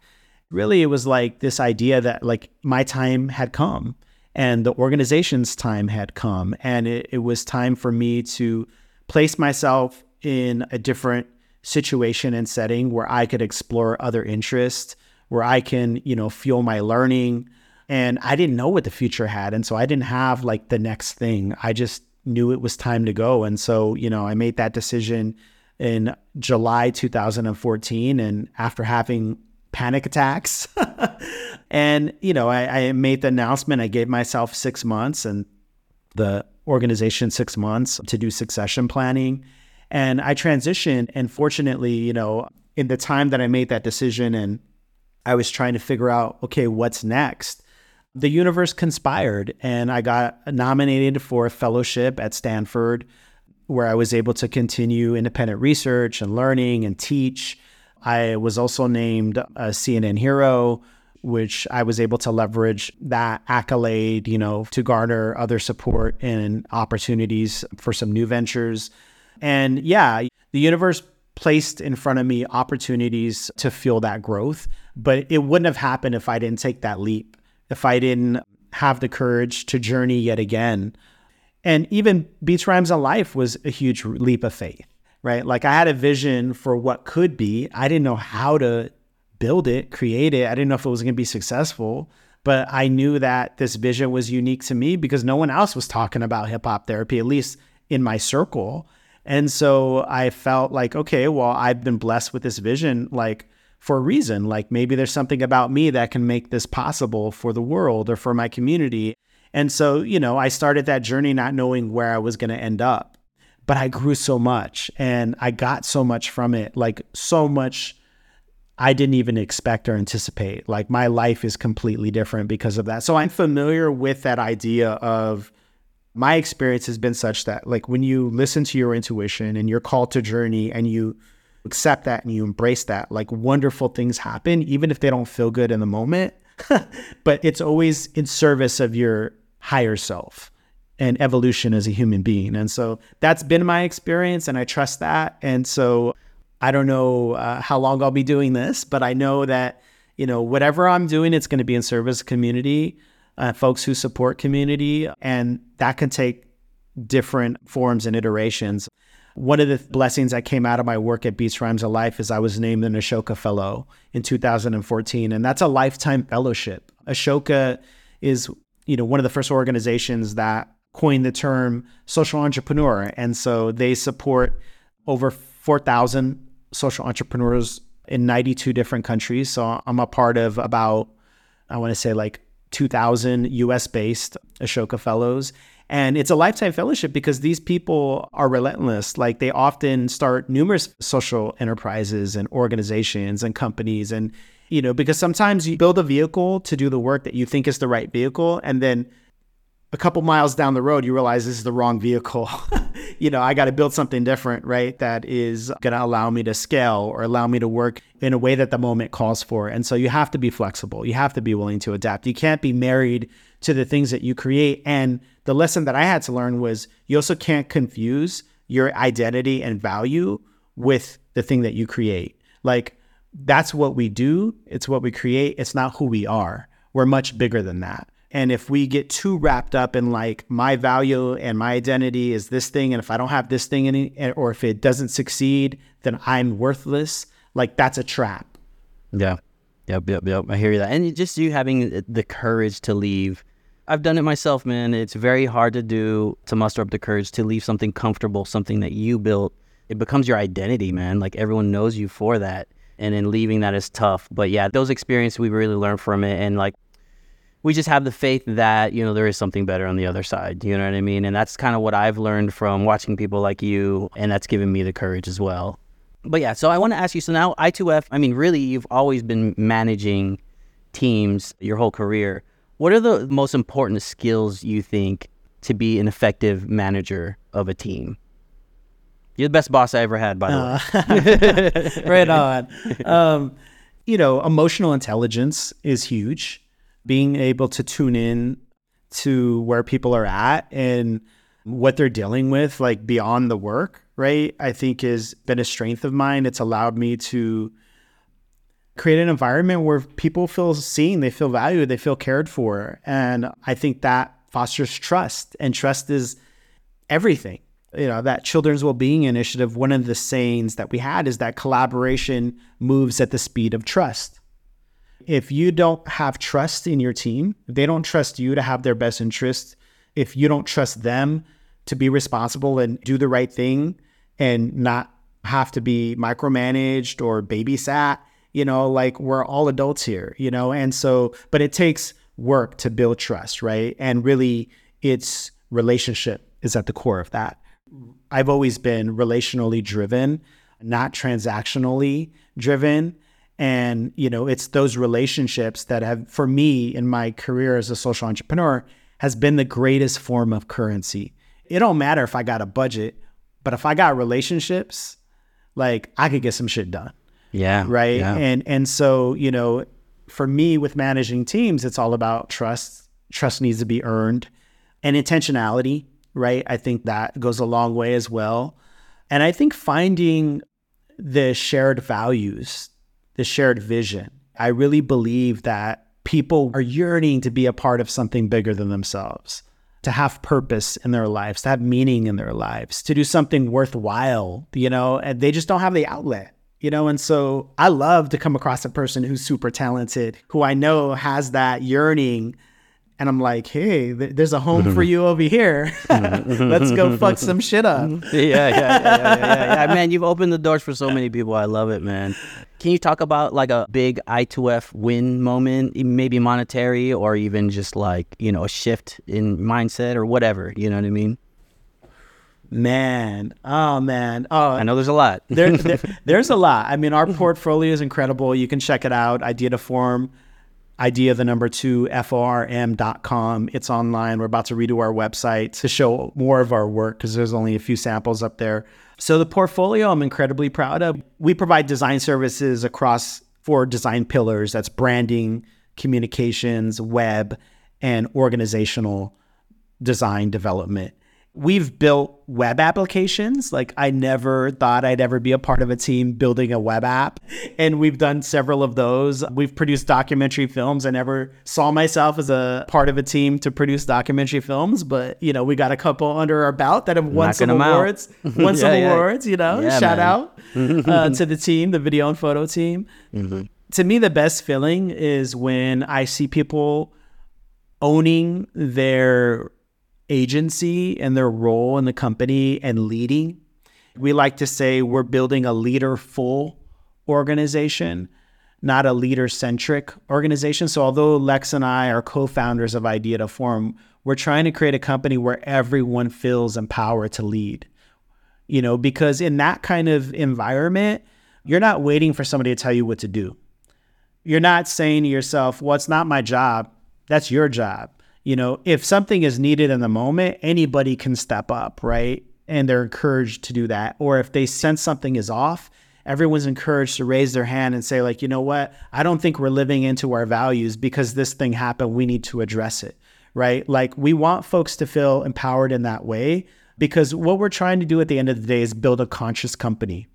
Really, it was like this idea that like my time had come and the organization's time had come. And it, it was time for me to place myself in a different situation and setting where I could explore other interests, where I can, you know, fuel my learning. And I didn't know what the future had. And so I didn't have like the next thing. I just knew it was time to go. And so, you know, I made that decision in July 2014. And after having panic attacks, and, you know, I, I made the announcement, I gave myself six months and the organization six months to do succession planning. And I transitioned. And fortunately, you know, in the time that I made that decision and I was trying to figure out, okay, what's next? The universe conspired and I got nominated for a fellowship at Stanford where I was able to continue independent research and learning and teach. I was also named a CNN hero, which I was able to leverage that accolade, you know, to garner other support and opportunities for some new ventures. And yeah, the universe placed in front of me opportunities to fuel that growth, but it wouldn't have happened if I didn't take that leap, if I didn't have the courage to journey yet again. And even Beats Rhymes and Life was a huge leap of faith, right? Like I had a vision for what could be. I didn't know how to build it, create it. I didn't know if it was going to be successful, but I knew that this vision was unique to me because no one else was talking about hip hop therapy, at least in my circle. And so I felt like, okay, well, I've been blessed with this vision, like for a reason. Like maybe there's something about me that can make this possible for the world or for my community. And so, you know, I started that journey not knowing where I was going to end up. But I grew so much and I got so much from it, like so much I didn't even expect or anticipate. Like my life is completely different because of that. So I'm familiar with that idea of my experience has been such that like when you listen to your intuition and your call to journey and you accept that and you embrace that like wonderful things happen even if they don't feel good in the moment but it's always in service of your higher self. And evolution as a human being. And so that's been my experience and i trust that. And so i don't know uh, how long i'll be doing this but i know that you know whatever i'm doing it's going to be in service community uh, folks who support community, and that can take different forms and iterations. One of the blessings that came out of my work at Beats Rhymes and Life is I was named an Ashoka Fellow in 2014, and that's a lifetime fellowship. Ashoka is, you know, one of the first organizations that coined the term social entrepreneur, and so they support over 4,000 social entrepreneurs in 92 different countries. So I'm a part of about, I want to say like 2,000 US based Ashoka Fellows. And it's a lifetime fellowship because these people are relentless. Like they often start numerous social enterprises and organizations and companies. And, you know, because sometimes you build a vehicle to do the work that you think is the right vehicle. And then a couple miles down the road, you realize this is the wrong vehicle. you know, I got to build something different, right? That is going to allow me to scale or allow me to work in a way that the moment calls for. And so you have to be flexible. You have to be willing to adapt. You can't be married to the things that you create. And the lesson that I had to learn was you also can't confuse your identity and value with the thing that you create. Like, that's what we do, it's what we create, it's not who we are We're much bigger than that. And if we get too wrapped up in like my value and my identity is this thing, and if I don't have this thing in it, or if it doesn't succeed, then I'm worthless, like that's a trap. Yeah. Yep, yep, yep. I hear you that. And just you having the courage to leave. I've done it myself, man. It's very hard to do to muster up the courage to leave something comfortable, something that you built. It becomes your identity, man. Like everyone knows you for that. And then leaving that is tough. But yeah, those experiences we really learned from it. And like we just have the faith that you know there is something better on the other side you know what i mean? And that's kind of what i've learned from watching people like you and that's given me the courage as well. But yeah so i want to ask you so now i2f i mean really you've always been managing teams your whole career. What are the most important skills you think to be an effective manager of a team? You're the best boss i ever had by the uh, way right on. Um, you know emotional intelligence is huge being able to tune in to where people are at and what they're dealing with, like beyond the work, right? I think has been a strength of mine. It's allowed me to create an environment where people feel seen, they feel valued, they feel cared for. And I think that fosters trust. And trust is everything. You know, that Children's Wellbeing Initiative, one of the sayings that we had is that collaboration moves at the speed of trust. If you don't have trust in your team, they don't trust you to have their best interest, if you don't trust them to be responsible and do the right thing and not have to be micromanaged or babysat, you know, like we're all adults here, you know, and so, but it takes work to build trust, right? And really, it's relationship is at the core of that. I've always been relationally driven, not transactionally driven. And, you know, it's those relationships that have, for me in my career as a social entrepreneur, has been the greatest form of currency. It don't matter if I got a budget, but if I got relationships, like I could get some shit done. Yeah. Right. Yeah. And and so, you know, for me with managing teams, it's all about trust. Trust needs to be earned and intentionality, right? I think that goes a long way as well. And I think finding the shared values the shared vision. I really believe that people are yearning to be a part of something bigger than themselves, to have purpose in their lives, to have meaning in their lives, to do something worthwhile, you know, and they just don't have the outlet. You know, and so I love to come across a person who's super talented, who I know has that yearning and I'm like, hey, th- there's a home for you over here. Let's go fuck some shit up. yeah, yeah, yeah, yeah, yeah, yeah. Man, you've opened the doors for so many people. I love it, man. Can you talk about like a big I2F win moment, maybe monetary or even just like, you know, a shift in mindset or whatever? You know what I mean? Man, oh man, oh, I know there's a lot. there, there, there's a lot. I mean, our portfolio is incredible. You can check it out. Idea to form idea the number two form.com it's online. We're about to redo our website to show more of our work because there's only a few samples up there. So the portfolio i'm incredibly proud of. We provide design services across four design pillars. That's branding communications web and organizational design development we've built web applications. Like I never thought I'd ever be a part of a team building a web app. And we've done several of those. We've produced documentary films. I never saw myself as a part of a team to produce documentary films, but you know, we got a couple under our belt that have won some awards. won some yeah, awards, you know. Yeah, Shout man. out uh, to the team, the video and photo team. Mm-hmm. To me, the best feeling is when I see people owning their agency and their role in the company and leading. We like to say we're building a leader full organization, not a leader centric organization. So, although Lex and I are co founders of Idea to Form, we're trying to create a company where everyone feels empowered to lead. You know, because in that kind of environment, you're not waiting for somebody to tell you what to do. You're not saying to yourself, well, it's not my job. That's your job you know, if something is needed in the moment, anybody can step up, right? And they're encouraged to do that. Or if they sense something is off, everyone's encouraged to raise their hand and say, like, you know what? I don't think we're living into our values because this thing happened. We need to address it, right? Like, we want folks to feel empowered in that way because what we're trying to do at the end of the day is build a conscious company,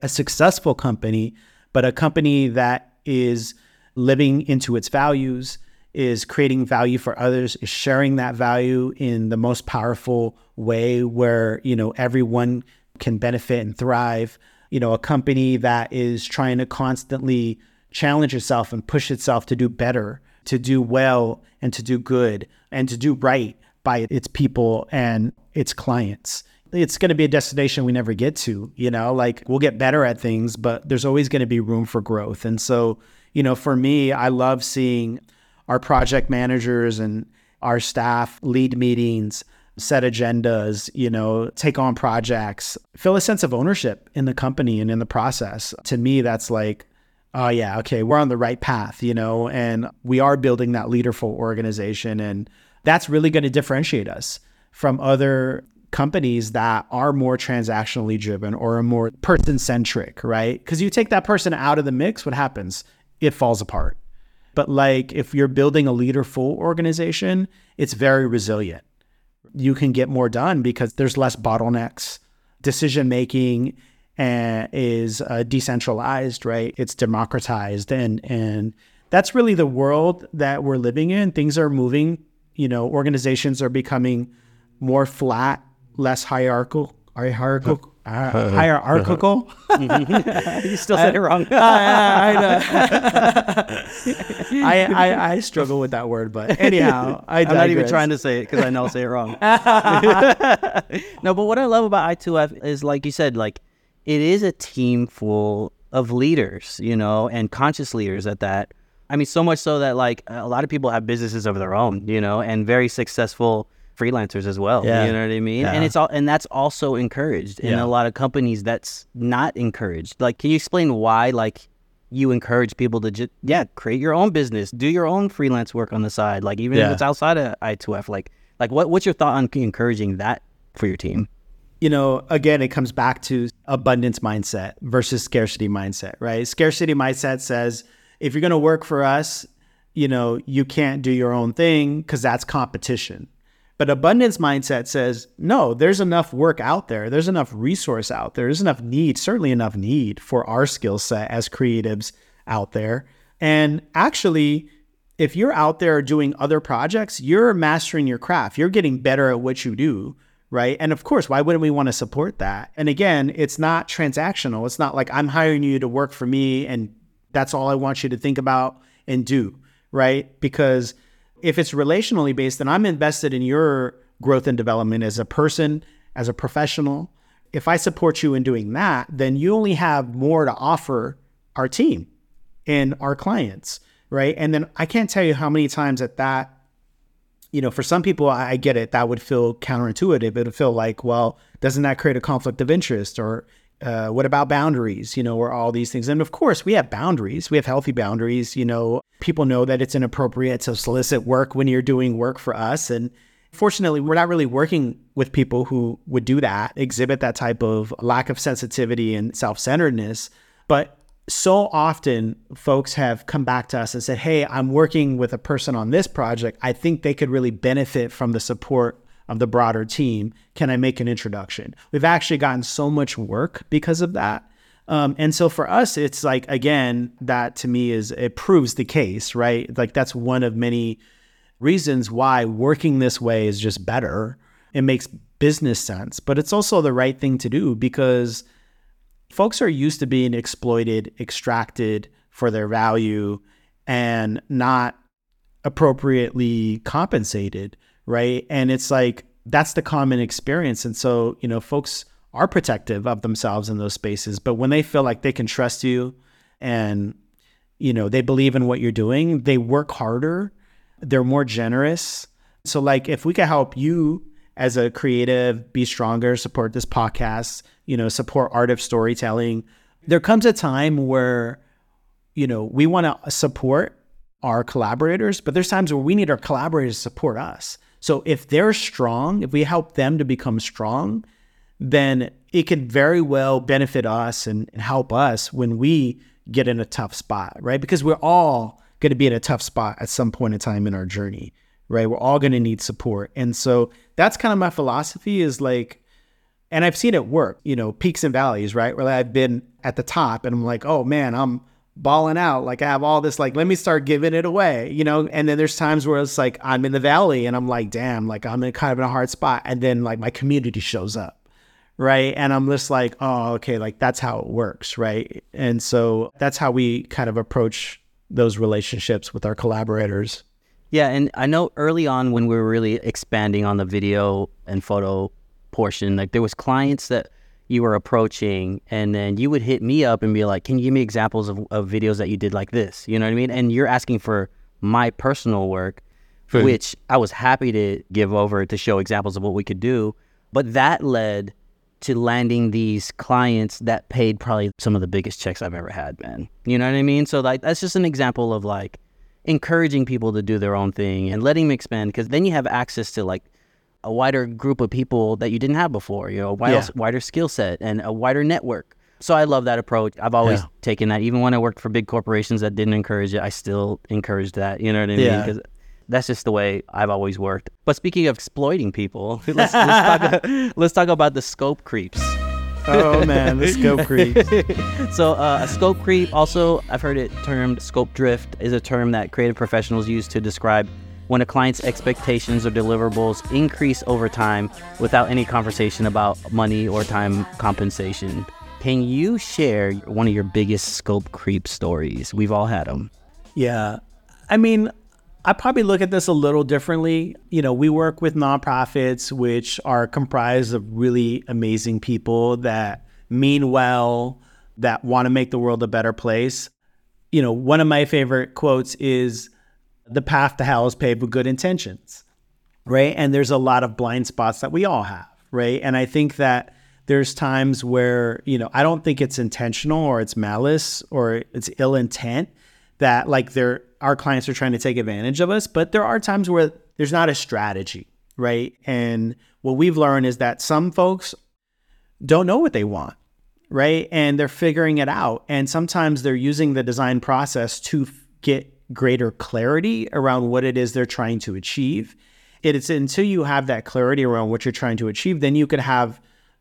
a successful company, but a company that is living into its values is creating value for others, is sharing that value in the most powerful way where, you know, everyone can benefit and thrive. You know, a company that is trying to constantly challenge itself and push itself to do better, to do well and to do good and to do right by its people and its clients. It's going to be a destination we never get to, you know, like we'll get better at things, but there's always going to be room for growth. And so, you know, for me, I love seeing our project managers and our staff lead meetings, set agendas, you know, take on projects, feel a sense of ownership in the company and in the process. To me, that's like, oh, yeah, okay, we're on the right path, you know, and we are building that leaderful organization. And that's really going to differentiate us from other companies that are more transactionally driven or are more person centric, right? Because you take that person out of the mix, what happens? It falls apart. But like if you're building a leaderful organization, it's very resilient. You can get more done because there's less bottlenecks. Decision making uh, is uh, decentralized, right? It's democratized, and and that's really the world that we're living in. Things are moving. You know, organizations are becoming more flat, less hierarchical, hierarchical, uh, hierarchical. you still said it wrong. I, I, I, I, I struggle with that word, but anyhow, I I'm not even trying to say it because I know I'll say it wrong. no, but what I love about I2F is, like you said, like it is a team full of leaders, you know, and conscious leaders at that. I mean, so much so that like a lot of people have businesses of their own, you know, and very successful freelancers as well. Yeah. You know what I mean? Yeah. And it's all and that's also encouraged in Yeah. a lot of companies that's not encouraged. Like can you explain why like you encourage people to just yeah, create your own business, do your own freelance work on the side, like even if it's outside of I2F like like what what's your thought on encouraging that for your team? you know, again, it comes back to abundance mindset versus scarcity mindset, right? Scarcity mindset says if you're going to work for us, you know, you can't do your own thing because that's competition. But abundance mindset says, no, there's enough work out there. There's enough resource out there. There's enough need, certainly enough need for our skill set as creatives out there. And actually, if you're out there doing other projects, you're mastering your craft. You're getting better at what you do, right? And of course, why wouldn't we want to support that? And again, it's not transactional. It's not like I'm hiring you to work for me and that's all I want you to think about and do, right? Because if it's relationally based, then I'm invested in your growth and development as a person, as a professional. If I support you in doing that, then you only have more to offer our team and our clients, right? And then I can't tell you how many times at that, you know, for some people, I get it. That would feel counterintuitive. It would feel like, well, doesn't that create a conflict of interest? Or uh, what about boundaries? You know, or all these things. And of course, we have boundaries. We have healthy boundaries. You know, people know that it's inappropriate to solicit work when you're doing work for us. And fortunately, we're not really working with people who would do that, exhibit that type of lack of sensitivity and self centeredness. But so often folks have come back to us and said, Hey, I'm working with a person on this project. I think they could really benefit from the support of the broader team. Can I make an introduction? We've actually gotten so much work because of that. Um, and so for us, it's like, again, that to me is, it proves the case, right? Like that's one of many reasons why working this way is just better. It makes business sense, but it's also the right thing to do because folks are used to being exploited, extracted for their value, and not appropriately compensated, right? And it's like that's the common experience. And so, you know, folks are protective of themselves in those spaces, but when they feel like they can trust you and you know, they believe in what you're doing, they work harder, they're more generous. So like if we can help you as a creative be stronger, support this podcast, you know, support art of storytelling, there comes a time where you know, we want to support our collaborators, but there's times where we need our collaborators to support us. So if they're strong, if we help them to become strong, then it could very well benefit us and, and help us when we get in a tough spot, right? Because we're all going to be in a tough spot at some point in time in our journey, right? We're all going to need support. And so that's kind of my philosophy is like, and I've seen it work, you know, peaks and valleys, right? Where I've been at the top and I'm like, oh man, I'm balling out. Like I have all this, like, let me start giving it away, you know? And then there's times where it's like I'm in the valley and I'm like, damn, like I'm in kind of in a hard spot. And then like my community shows up. Right. And I'm just like, oh, okay, like that's how it works. Right. And so that's how we kind of approach those relationships with our collaborators. Yeah. And I know early on when we were really expanding on the video and photo portion, like there was clients that you were approaching and then you would hit me up and be like can you give me examples of, of videos that you did like this? You know what i mean? And you're asking for my personal work which i was happy to give over to show examples of what we could do. But that led to landing these clients that paid probably some of the biggest checks i've ever had man. You know what i mean? So like that's just an example of like encouraging people to do their own thing and letting them expand because then you have access to like a wider group of people that you didn't have before, you know, a wider, Yeah. wider skill set and a wider network. So I love that approach. I've always Yeah. taken that. Even when I worked for big corporations that didn't encourage it, I still encouraged that. You know what I mean? Yeah. 'Cause that's just the way I've always worked. But speaking of exploiting people, let's, let's, talk, let's talk about the scope creeps. Oh man, the scope creep. So uh, a scope creep, also I've heard it termed scope drift, is a term that creative professionals use to describe when a client's expectations or deliverables increase over time without any conversation about money or time compensation. Can you share one of your biggest scope creep stories? We've all had them. Yeah. I mean, I probably look at this a little differently. You know, we work with nonprofits, which are comprised of really amazing people that mean well, that want to make the world a better place. You know, one of my favorite quotes is the path to hell is paved with good intentions, right? And there's a lot of blind spots that we all have, right? And I think that there's times where, you know, I don't think it's intentional or it's malice or it's ill intent that like they're our clients are trying to take advantage of us, but there are times where there's not a strategy, right? And what we've learned is that some folks don't know what they want, right? And they're figuring it out. And sometimes they're using the design process to get greater clarity around what it is they're trying to achieve. It's until you have that clarity around what you're trying to achieve, then you could have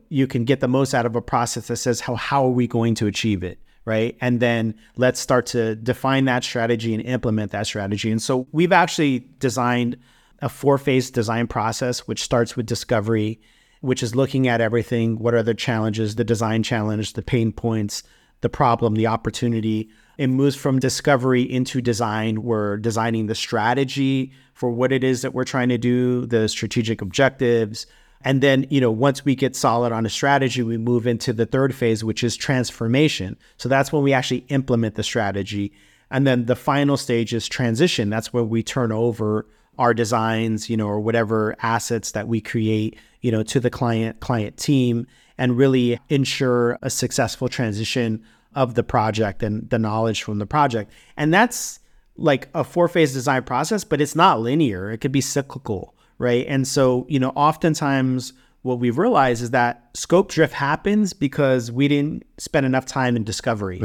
you can get the most out of a process that says how how are we going to achieve it, right? And then let's start to define that strategy and implement that strategy. And so we've actually designed a four-phase design process which starts with discovery, which is looking at everything, what are the challenges, the design challenge, the pain points, the problem, the opportunity. It moves from discovery into design. We're designing the strategy for what it is that we're trying to do, the strategic objectives. And then, you know, once we get solid on a strategy, we move into the third phase, which is transformation. So that's when we actually implement the strategy. And then the final stage is transition. That's where we turn over our designs, you know, or whatever assets that we create, you know, to the client client team and really ensure a successful transition of the project and the knowledge from the project. And that's like a four phase design process, but it's not linear. It could be cyclical, right? And so, you know, oftentimes what we've realized is that scope drift happens because we didn't spend enough time in discovery,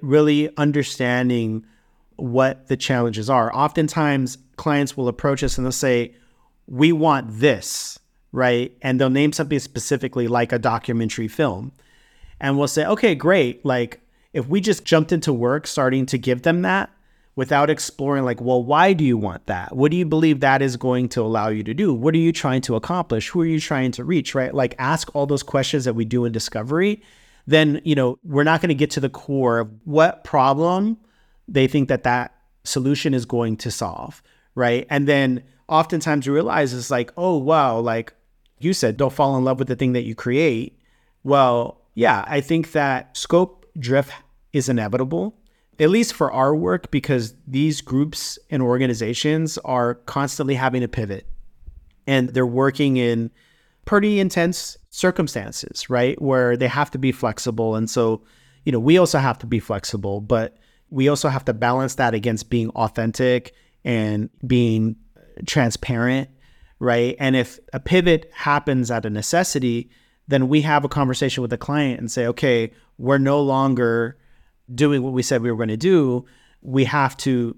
really understanding what the challenges are. Oftentimes, clients will approach us and they'll say, We want this, right? And they'll name something specifically like a documentary film. And we'll say, Okay, great. Like, if we just jumped into work starting to give them that without exploring, like, well, why do you want that? What do you believe that is going to allow you to do? What are you trying to accomplish? Who are you trying to reach, right? Like, ask all those questions that we do in discovery. Then, you know, we're not going to get to the core of what problem they think that that solution is going to solve, right? And then oftentimes you realize it's like, oh, wow, like you said, don't fall in love with the thing that you create. Well, yeah, I think that scope drift is inevitable, at least for our work, because these groups and organizations are constantly having to pivot and they're working in pretty intense circumstances, right? Where they have to be flexible. And so, you know, we also have to be flexible, but we also have to balance that against being authentic and being transparent, right? And if a pivot happens at a necessity, then we have a conversation with the client and say, okay, we're no longer doing what we said we were going to do. We have to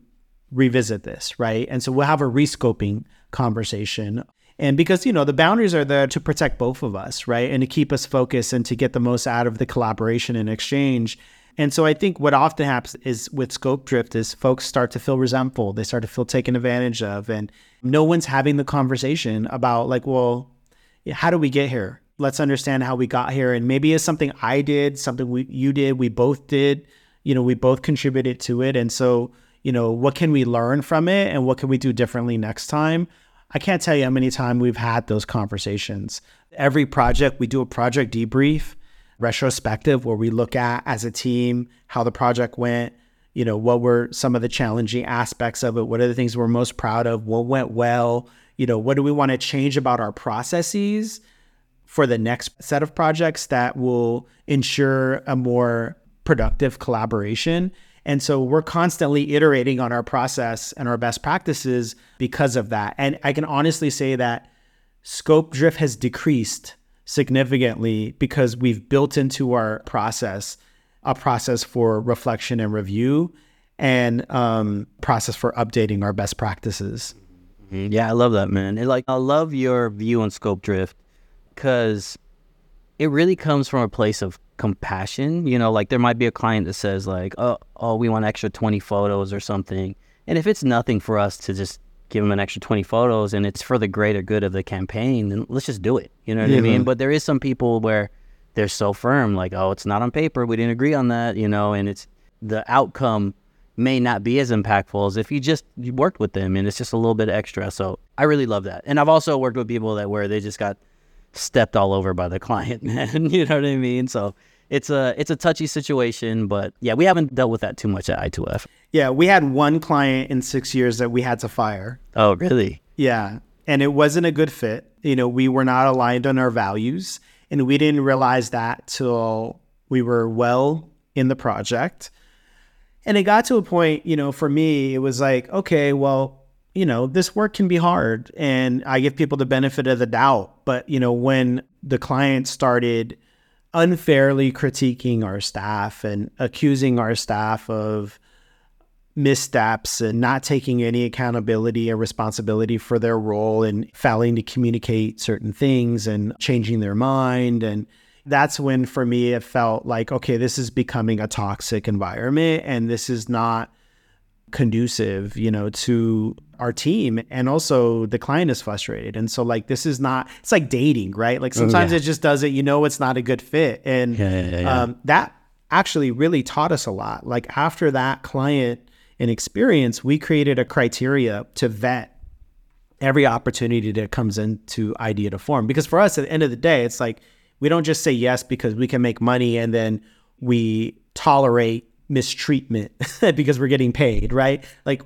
revisit this, right? And so we'll have a rescoping conversation. And because, you know, the boundaries are there to protect both of us, right? And to keep us focused and to get the most out of the collaboration and exchange. And so I think what often happens is with scope drift is folks start to feel resentful. They start to feel taken advantage of and no one's having the conversation about like, well, how do we get here? Let's understand how we got here and maybe it's something I did, something we you did, we both did, you know, we both contributed to it and so, you know, what can we learn from it and what can we do differently next time? I can't tell you how many times we've had those conversations. Every project, we do a project debrief retrospective where we look at as a team how the project went, you know, what were some of the challenging aspects of it, what are the things we're most proud of, what went well, you know, what do we want to change about our processes for the next set of projects that will ensure a more productive collaboration. And so we're constantly iterating on our process and our best practices because of that. And I can honestly say that scope drift has decreased significantly because we've built into our process a process for reflection and review and um, process for updating our best practices. Mm-hmm. Yeah, I love that, man. And like, I love your view on scope drift because it really comes from a place of compassion. You know, like there might be a client that says like, "Oh, oh, we want extra 20 photos or something." And if it's nothing for us to just give them an extra 20 photos and it's for the greater good of the campaign, then let's just do it. You know what yeah. I mean? But there is some people where they're so firm, like, oh, it's not on paper. We didn't agree on that, you know, and it's the outcome may not be as impactful as if you just you worked with them and it's just a little bit extra. So I really love that. And I've also worked with people that where they just got stepped all over by the client, man. you know what I mean? So it's a it's a touchy situation, but yeah, we haven't dealt with that too much at I2F. Yeah, we had one client in six years that we had to fire. Oh, really? Yeah, and it wasn't a good fit. You know, we were not aligned on our values, and we didn't realize that till we were well in the project. And it got to a point, you know, for me, it was like, okay, well, you know, this work can be hard and I give people the benefit of the doubt. But, you know, when the client started unfairly critiquing our staff and accusing our staff of missteps and not taking any accountability or responsibility for their role and failing to communicate certain things and changing their mind and that's when for me it felt like okay this is becoming a toxic environment and this is not conducive, you know, to our team and also the client is frustrated. And so like this is not it's like dating, right? Like sometimes oh, yeah. it just does it, you know it's not a good fit. And yeah, yeah, um, that actually really taught us a lot. Like after that client and experience, we created a criteria to vet every opportunity that comes into Idea2Form. Because for us at the end of the day, it's like we don't just say yes because we can make money and then we tolerate mistreatment because we're getting paid, right? Like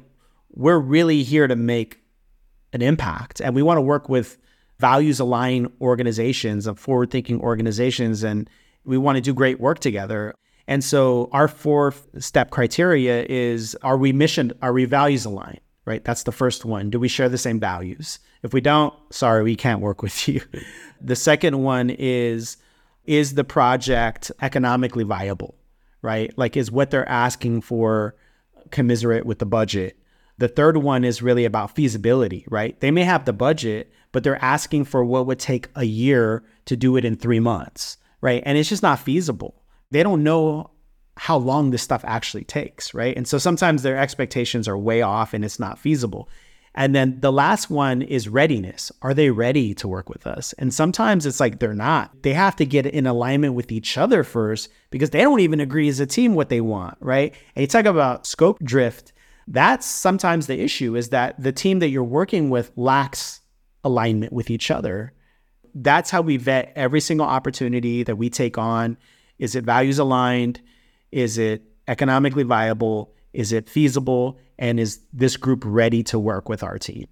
we're really here to make an impact and we want to work with values aligned organizations and forward thinking organizations and we want to do great work together. And so our fourth step criteria is are we mission are we values aligned, right? That's the first one. Do we share the same values? If we don't, sorry, we can't work with you. the second one is is the project economically viable? right? Like, is what they're asking for commiserate with the budget? The third one is really about feasibility, right? They may have the budget, but they're asking for what would take a year to do it in three months, right? And it's just not feasible. They don't know how long this stuff actually takes, right? And so sometimes their expectations are way off and it's not feasible. And then the last one is readiness. Are they ready to work with us? And sometimes it's like they're not. They have to get in alignment with each other first because they don't even agree as a team what they want, right? And you talk about scope drift. That's sometimes the issue is that the team that you're working with lacks alignment with each other. That's how we vet every single opportunity that we take on. Is it values aligned? Is it economically viable? Is it feasible? And is this group ready to work with our team?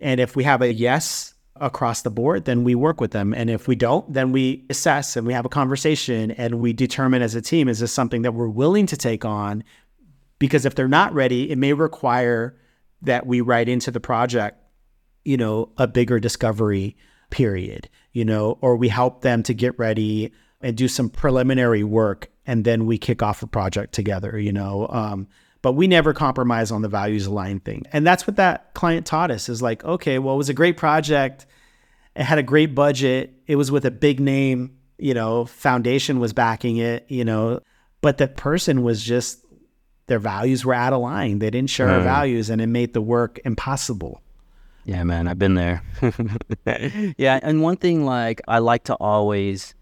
And if we have a yes across the board, then we work with them. And if we don't, then we assess and we have a conversation and we determine as a team is this something that we're willing to take on? Because if they're not ready, it may require that we write into the project, you know, a bigger discovery period, you know, or we help them to get ready and do some preliminary work and then we kick off a project together, you know. Um, but we never compromise on the values aligned thing. And that's what that client taught us is like, okay, well, it was a great project. It had a great budget. It was with a big name, you know, foundation was backing it, you know, but the person was just their values were out of line. They didn't share our hmm. values and it made the work impossible. Yeah, man, I've been there. yeah, and one thing like I like to always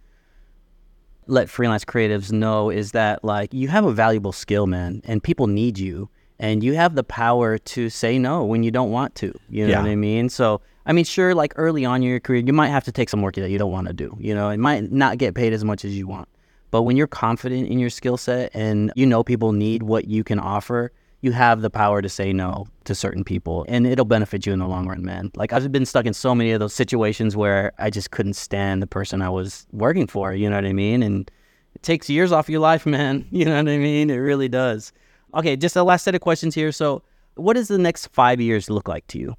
let freelance creatives know is that like you have a valuable skill, man, and people need you and you have the power to say no when you don't want to. You know Yeah. what I mean? So, I mean, sure, like early on in your career, you might have to take some work that you don't want to do. You know, it might not get paid as much as you want. But when you're confident in your skill set and you know people need what you can offer, you have the power to say no to certain people and it'll benefit you in the long run, man. Like I've been stuck in so many of those situations where I just couldn't stand the person I was working for, you know what I mean? And it takes years off your life, man. You know what I mean? It really does. Okay, just a last set of questions here. So, what does the next five years look like to you?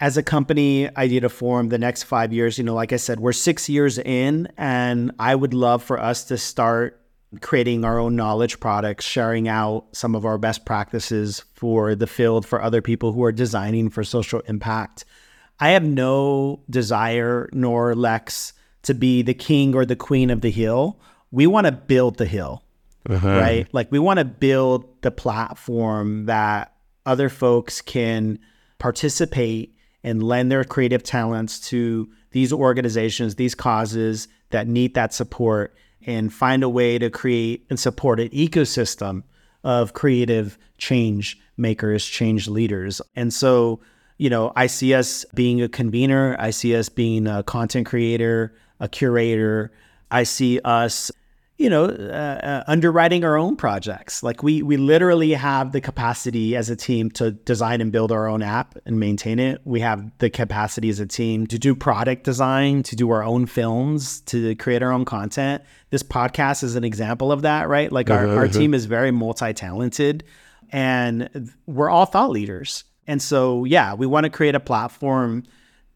As a company, Idea2Form, the next five years, you know, like I said, we're six years in, and I would love for us to start creating our own knowledge products, sharing out some of our best practices for the field for other people who are designing for social impact. I have no desire nor Lex to be the king or the queen of the hill. We want to build the hill, uh-huh. right? Like we want to build the platform that other folks can participate and lend their creative talents to these organizations, these causes that need that support, and find a way to create and support an ecosystem of creative change makers, change leaders. And so, you know, I see us being a convener, I see us being a content creator, a curator, I see us you know, uh, uh, underwriting our own projects. Like we we literally have the capacity as a team to design and build our own app and maintain it. We have the capacity as a team to do product design, to do our own films, to create our own content. This podcast is an example of that, right? Like our, our team is very multi-talented and we're all thought leaders. And so, yeah, we want to create a platform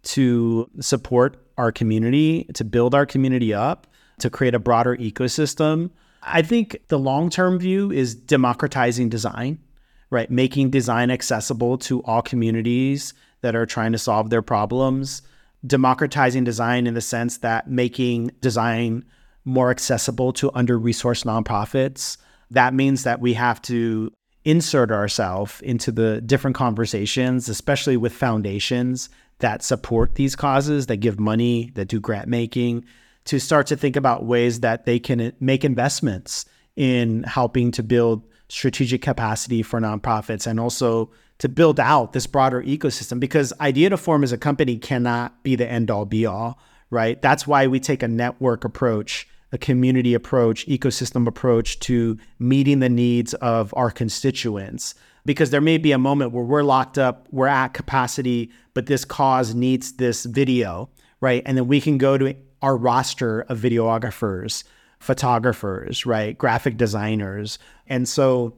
to support our community, to build our community up, to create a broader ecosystem. I think the long term view is democratizing design, right? Making design accessible to all communities that are trying to solve their problems. Democratizing design in the sense that making design more accessible to under resourced nonprofits. That means that we have to insert ourselves into the different conversations, especially with foundations that support these causes, that give money, that do grant making, to start to think about ways that they can uh, make investments in helping to build strategic capacity for nonprofits and also to build out this broader ecosystem. Because Idea2Form as a company cannot be the end all be all right? That's why we take a network approach a community approach ecosystem approach to meeting the needs of our constituents. Because there may be a moment where we're locked up we're at capacity but this cause needs this video right? And then we can go to our roster of videographers photographers right graphic designers and so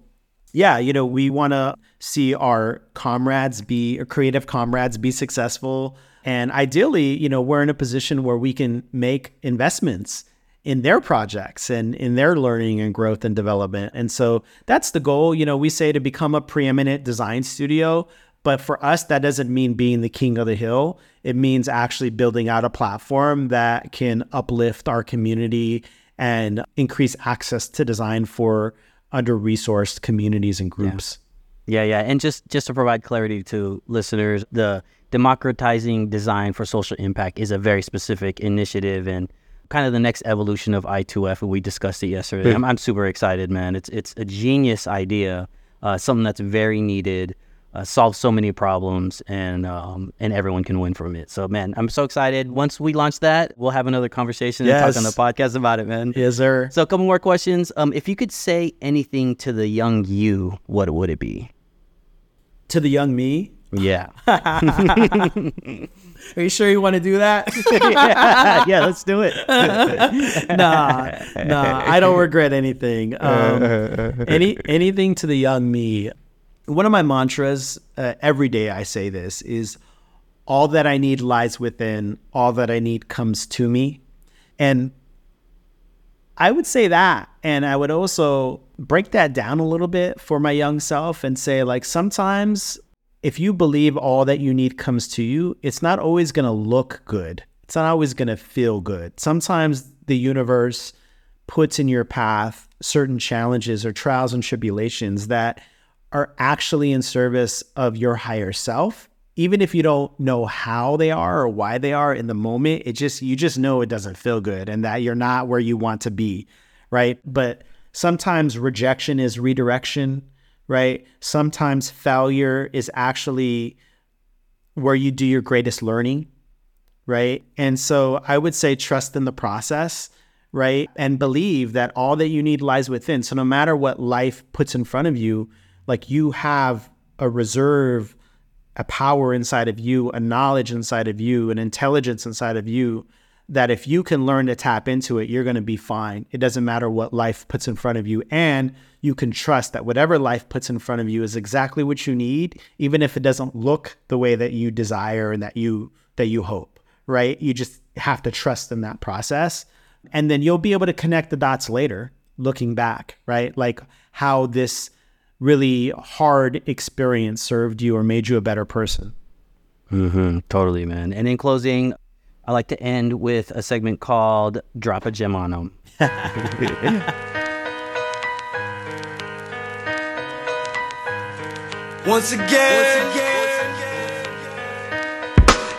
yeah, you know, we want to see our comrades be, or creative comrades be successful. And ideally, you know, we're in a position where we can make investments in their projects and in their learning and growth and development. And so that's the goal. You know, we say to become a preeminent design studio. But for us, that doesn't mean being the king of the hill. It means actually building out a platform that can uplift our community and increase access to design for under resourced communities and groups. Yeah, yeah, and just just to provide clarity to listeners, the democratizing design for social impact is a very specific initiative and kind of the next evolution of I2F. We discussed it yesterday. I'm, I'm super excited, man. It's it's a genius idea, uh, something that's very needed, uh, solves so many problems, and um, and everyone can win from it. So, man, I'm so excited. Once we launch that, we'll have another conversation and talk on the podcast about it, man. Yes, sir. So, a couple more questions. Um, if you could say anything to the young you, what would it be? To the young me, Yeah. are you sure you want to do that? yeah, let's do it. nah, nah, I don't regret anything. Um, any anything to the young me. One of my mantras uh, every day I say this is, "All that I need lies within. All that I need comes to me," and I would say that, and I would also break that down a little bit for my young self and say, like, sometimes if you believe all that you need comes to you, it's not always going to look good. It's not always going to feel good. Sometimes the universe puts in your path certain challenges or trials and tribulations that are actually in service of your higher self even if you don't know how they are or why they are in the moment it just you just know it doesn't feel good and that you're not where you want to be right? But sometimes rejection is redirection right? Sometimes failure is actually where you do your greatest learning right? And so i would say trust in the process right? And believe that all that you need lies within. So no matter what life puts in front of you like you have a reserve a power inside of you, a knowledge inside of you, an intelligence inside of you that if you can learn to tap into it, you're going to be fine. It doesn't matter what life puts in front of you. And you can trust that whatever life puts in front of you is exactly what you need, even if it doesn't look the way that you desire and that you that you hope, right? You just have to trust in that process. And then you'll be able to connect the dots later, looking back, right? Like how this really hard experience served you or made you a better person. Mm-hmm, totally, man. And in closing, I like to end with a segment called Drop a Gem on Them. Once again, Once again,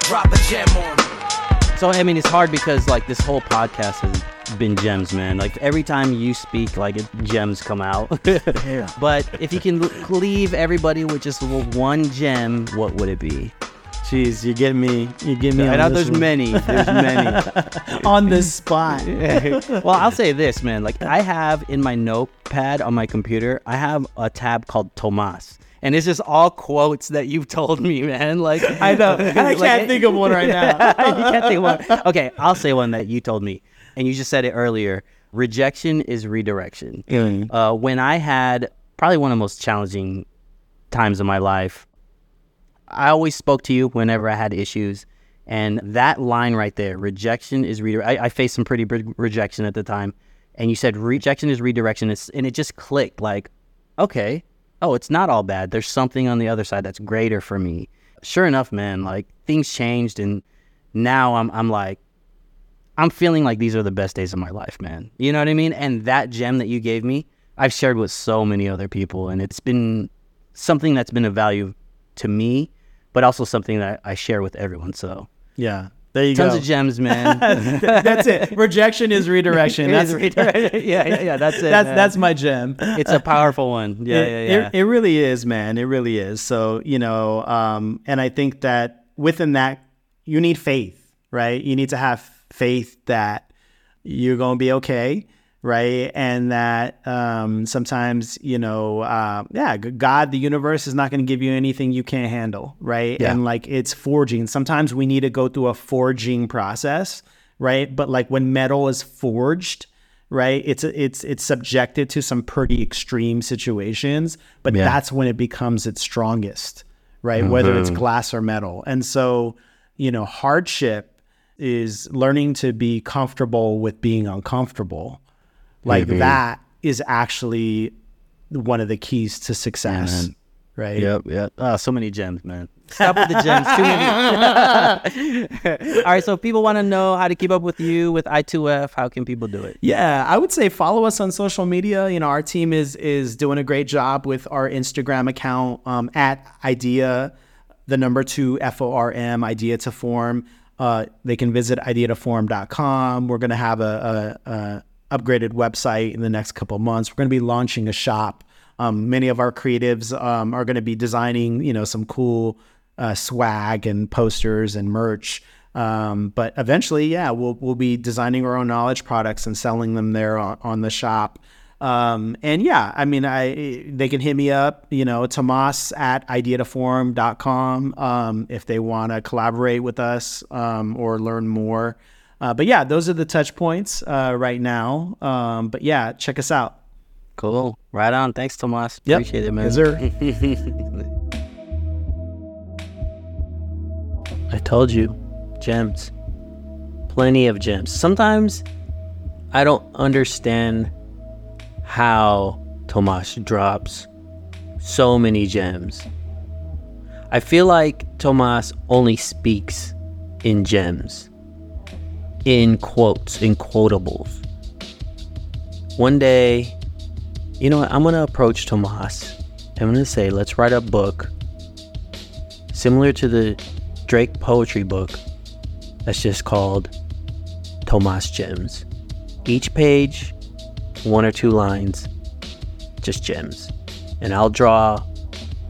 drop a gem on 'em. So I mean, it's hard because like this whole podcast has been gems, man. Like every time you speak, like it, gems come out. But if you can leave everybody with just one gem, what would it be? Jeez, you get me. You get me. I know there's one. many. There's many. on the spot. well, I'll say this, man. Like I have in my notepad on my computer, I have a tab called Tomas. And it's just all quotes that you've told me, man. Like I know. I can't think of one right now. you can't think of one. Okay, I'll say one that you told me, and you just said it earlier. Rejection is redirection. Uh, when I had probably one of the most challenging times of my life, I always spoke to you whenever I had issues, and that line right there, rejection is redirection. I, I faced some pretty big rejection at the time, and you said rejection is redirection, it's, and it just clicked. Like, okay, oh, it's not all bad. There's something on the other side that's greater for me. Sure enough, man, like things changed, and now I'm I'm like, I'm feeling like these are the best days of my life, man. You know what I mean? And that gem that you gave me, I've shared with so many other people, and it's been something that's been of value to me, but also something that I share with everyone. So Yeah. There you tons go. Tons of gems, man. that's it. Rejection is redirection. That's redirection. yeah, yeah, yeah. That's it. that's man. that's my gem. it's a powerful one. Yeah, it, yeah, yeah. It, it really is, man. It really is. So, you know, um, and I think that within that, you need faith, right? You need to have faith that you're going to be okay, right? And that um, sometimes, you know, uh, yeah, God, the universe is not going to give you anything you can't handle, right? Yeah. And like it's forging. Sometimes we need to go through a forging process, right? But like when metal is forged, right? It's it's it's subjected to some pretty extreme situations, but Yeah. that's when it becomes its strongest, right? Whether it's glass or metal. And so, you know, hardship is learning to be comfortable with being uncomfortable. Like that is actually one of the keys to success, man. right? Yep, yep. Oh, so many gems, man. Stop with the gems. Too many. All right, so if people want to know how to keep up with you with I2F, how can people do it? Yeah, I would say follow us on social media. You know, our team is is doing a great job with our Instagram account um, at idea, the number two F O R M, Idea2Form. Uh, they can visit idea2form.com. We're going to have a, a, a upgraded website in the next couple months. We're going to be launching a shop. Um, many of our creatives um, are going to be designing, you know, some cool uh, swag and posters and merch. Um, but eventually, yeah, we'll we'll be designing our own knowledge products and selling them there on, on the shop. Um, and yeah, I mean, I they can hit me up, you know, Tomas at idea2form.com um, if they want to collaborate with us um, or learn more. Uh, but yeah, those are the touch points uh, right now. Um, but yeah, check us out. Cool. Right on. Thanks, Tomas. Yep. Appreciate it, man. Yes, sir. I told you, gems. Plenty of gems. Sometimes I don't understand how Tomas drops so many gems. I feel like Tomas only speaks in gems, in quotes, in quotables. one day, you know what? I'm going to approach Tomas. I'm going to say, let's write a book similar to the Drake poetry book that's just called Tomas Gems. Each page, one or two lines, just gems. And I'll draw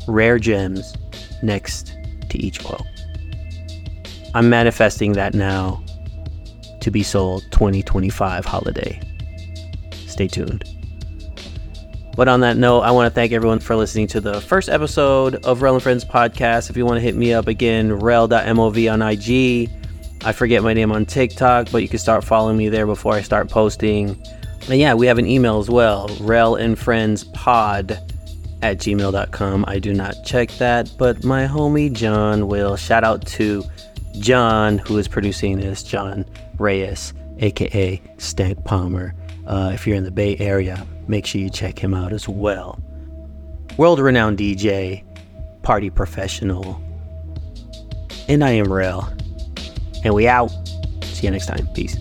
rare gems next to each quote. I'm manifesting that now to be sold 2025 holiday. Stay tuned. But on that note, I want to thank everyone for listening to the first episode of Rel and Friends podcast. If you want to hit me up again, rel.mov on IG. I forget my name on TikTok, but you can start following me there before I start posting. And yeah, we have an email as well, rel and friends pod at gmail.com. I do not check that, but my homie Jon will. Shout out to Jon, who is producing this, Jon Reyes, aka Stank Palmer. Uh, if you're in the Bay Area, make sure you check him out as well. World renowned DJ, party professional, and I am Rel. And we out. See you next time. Peace.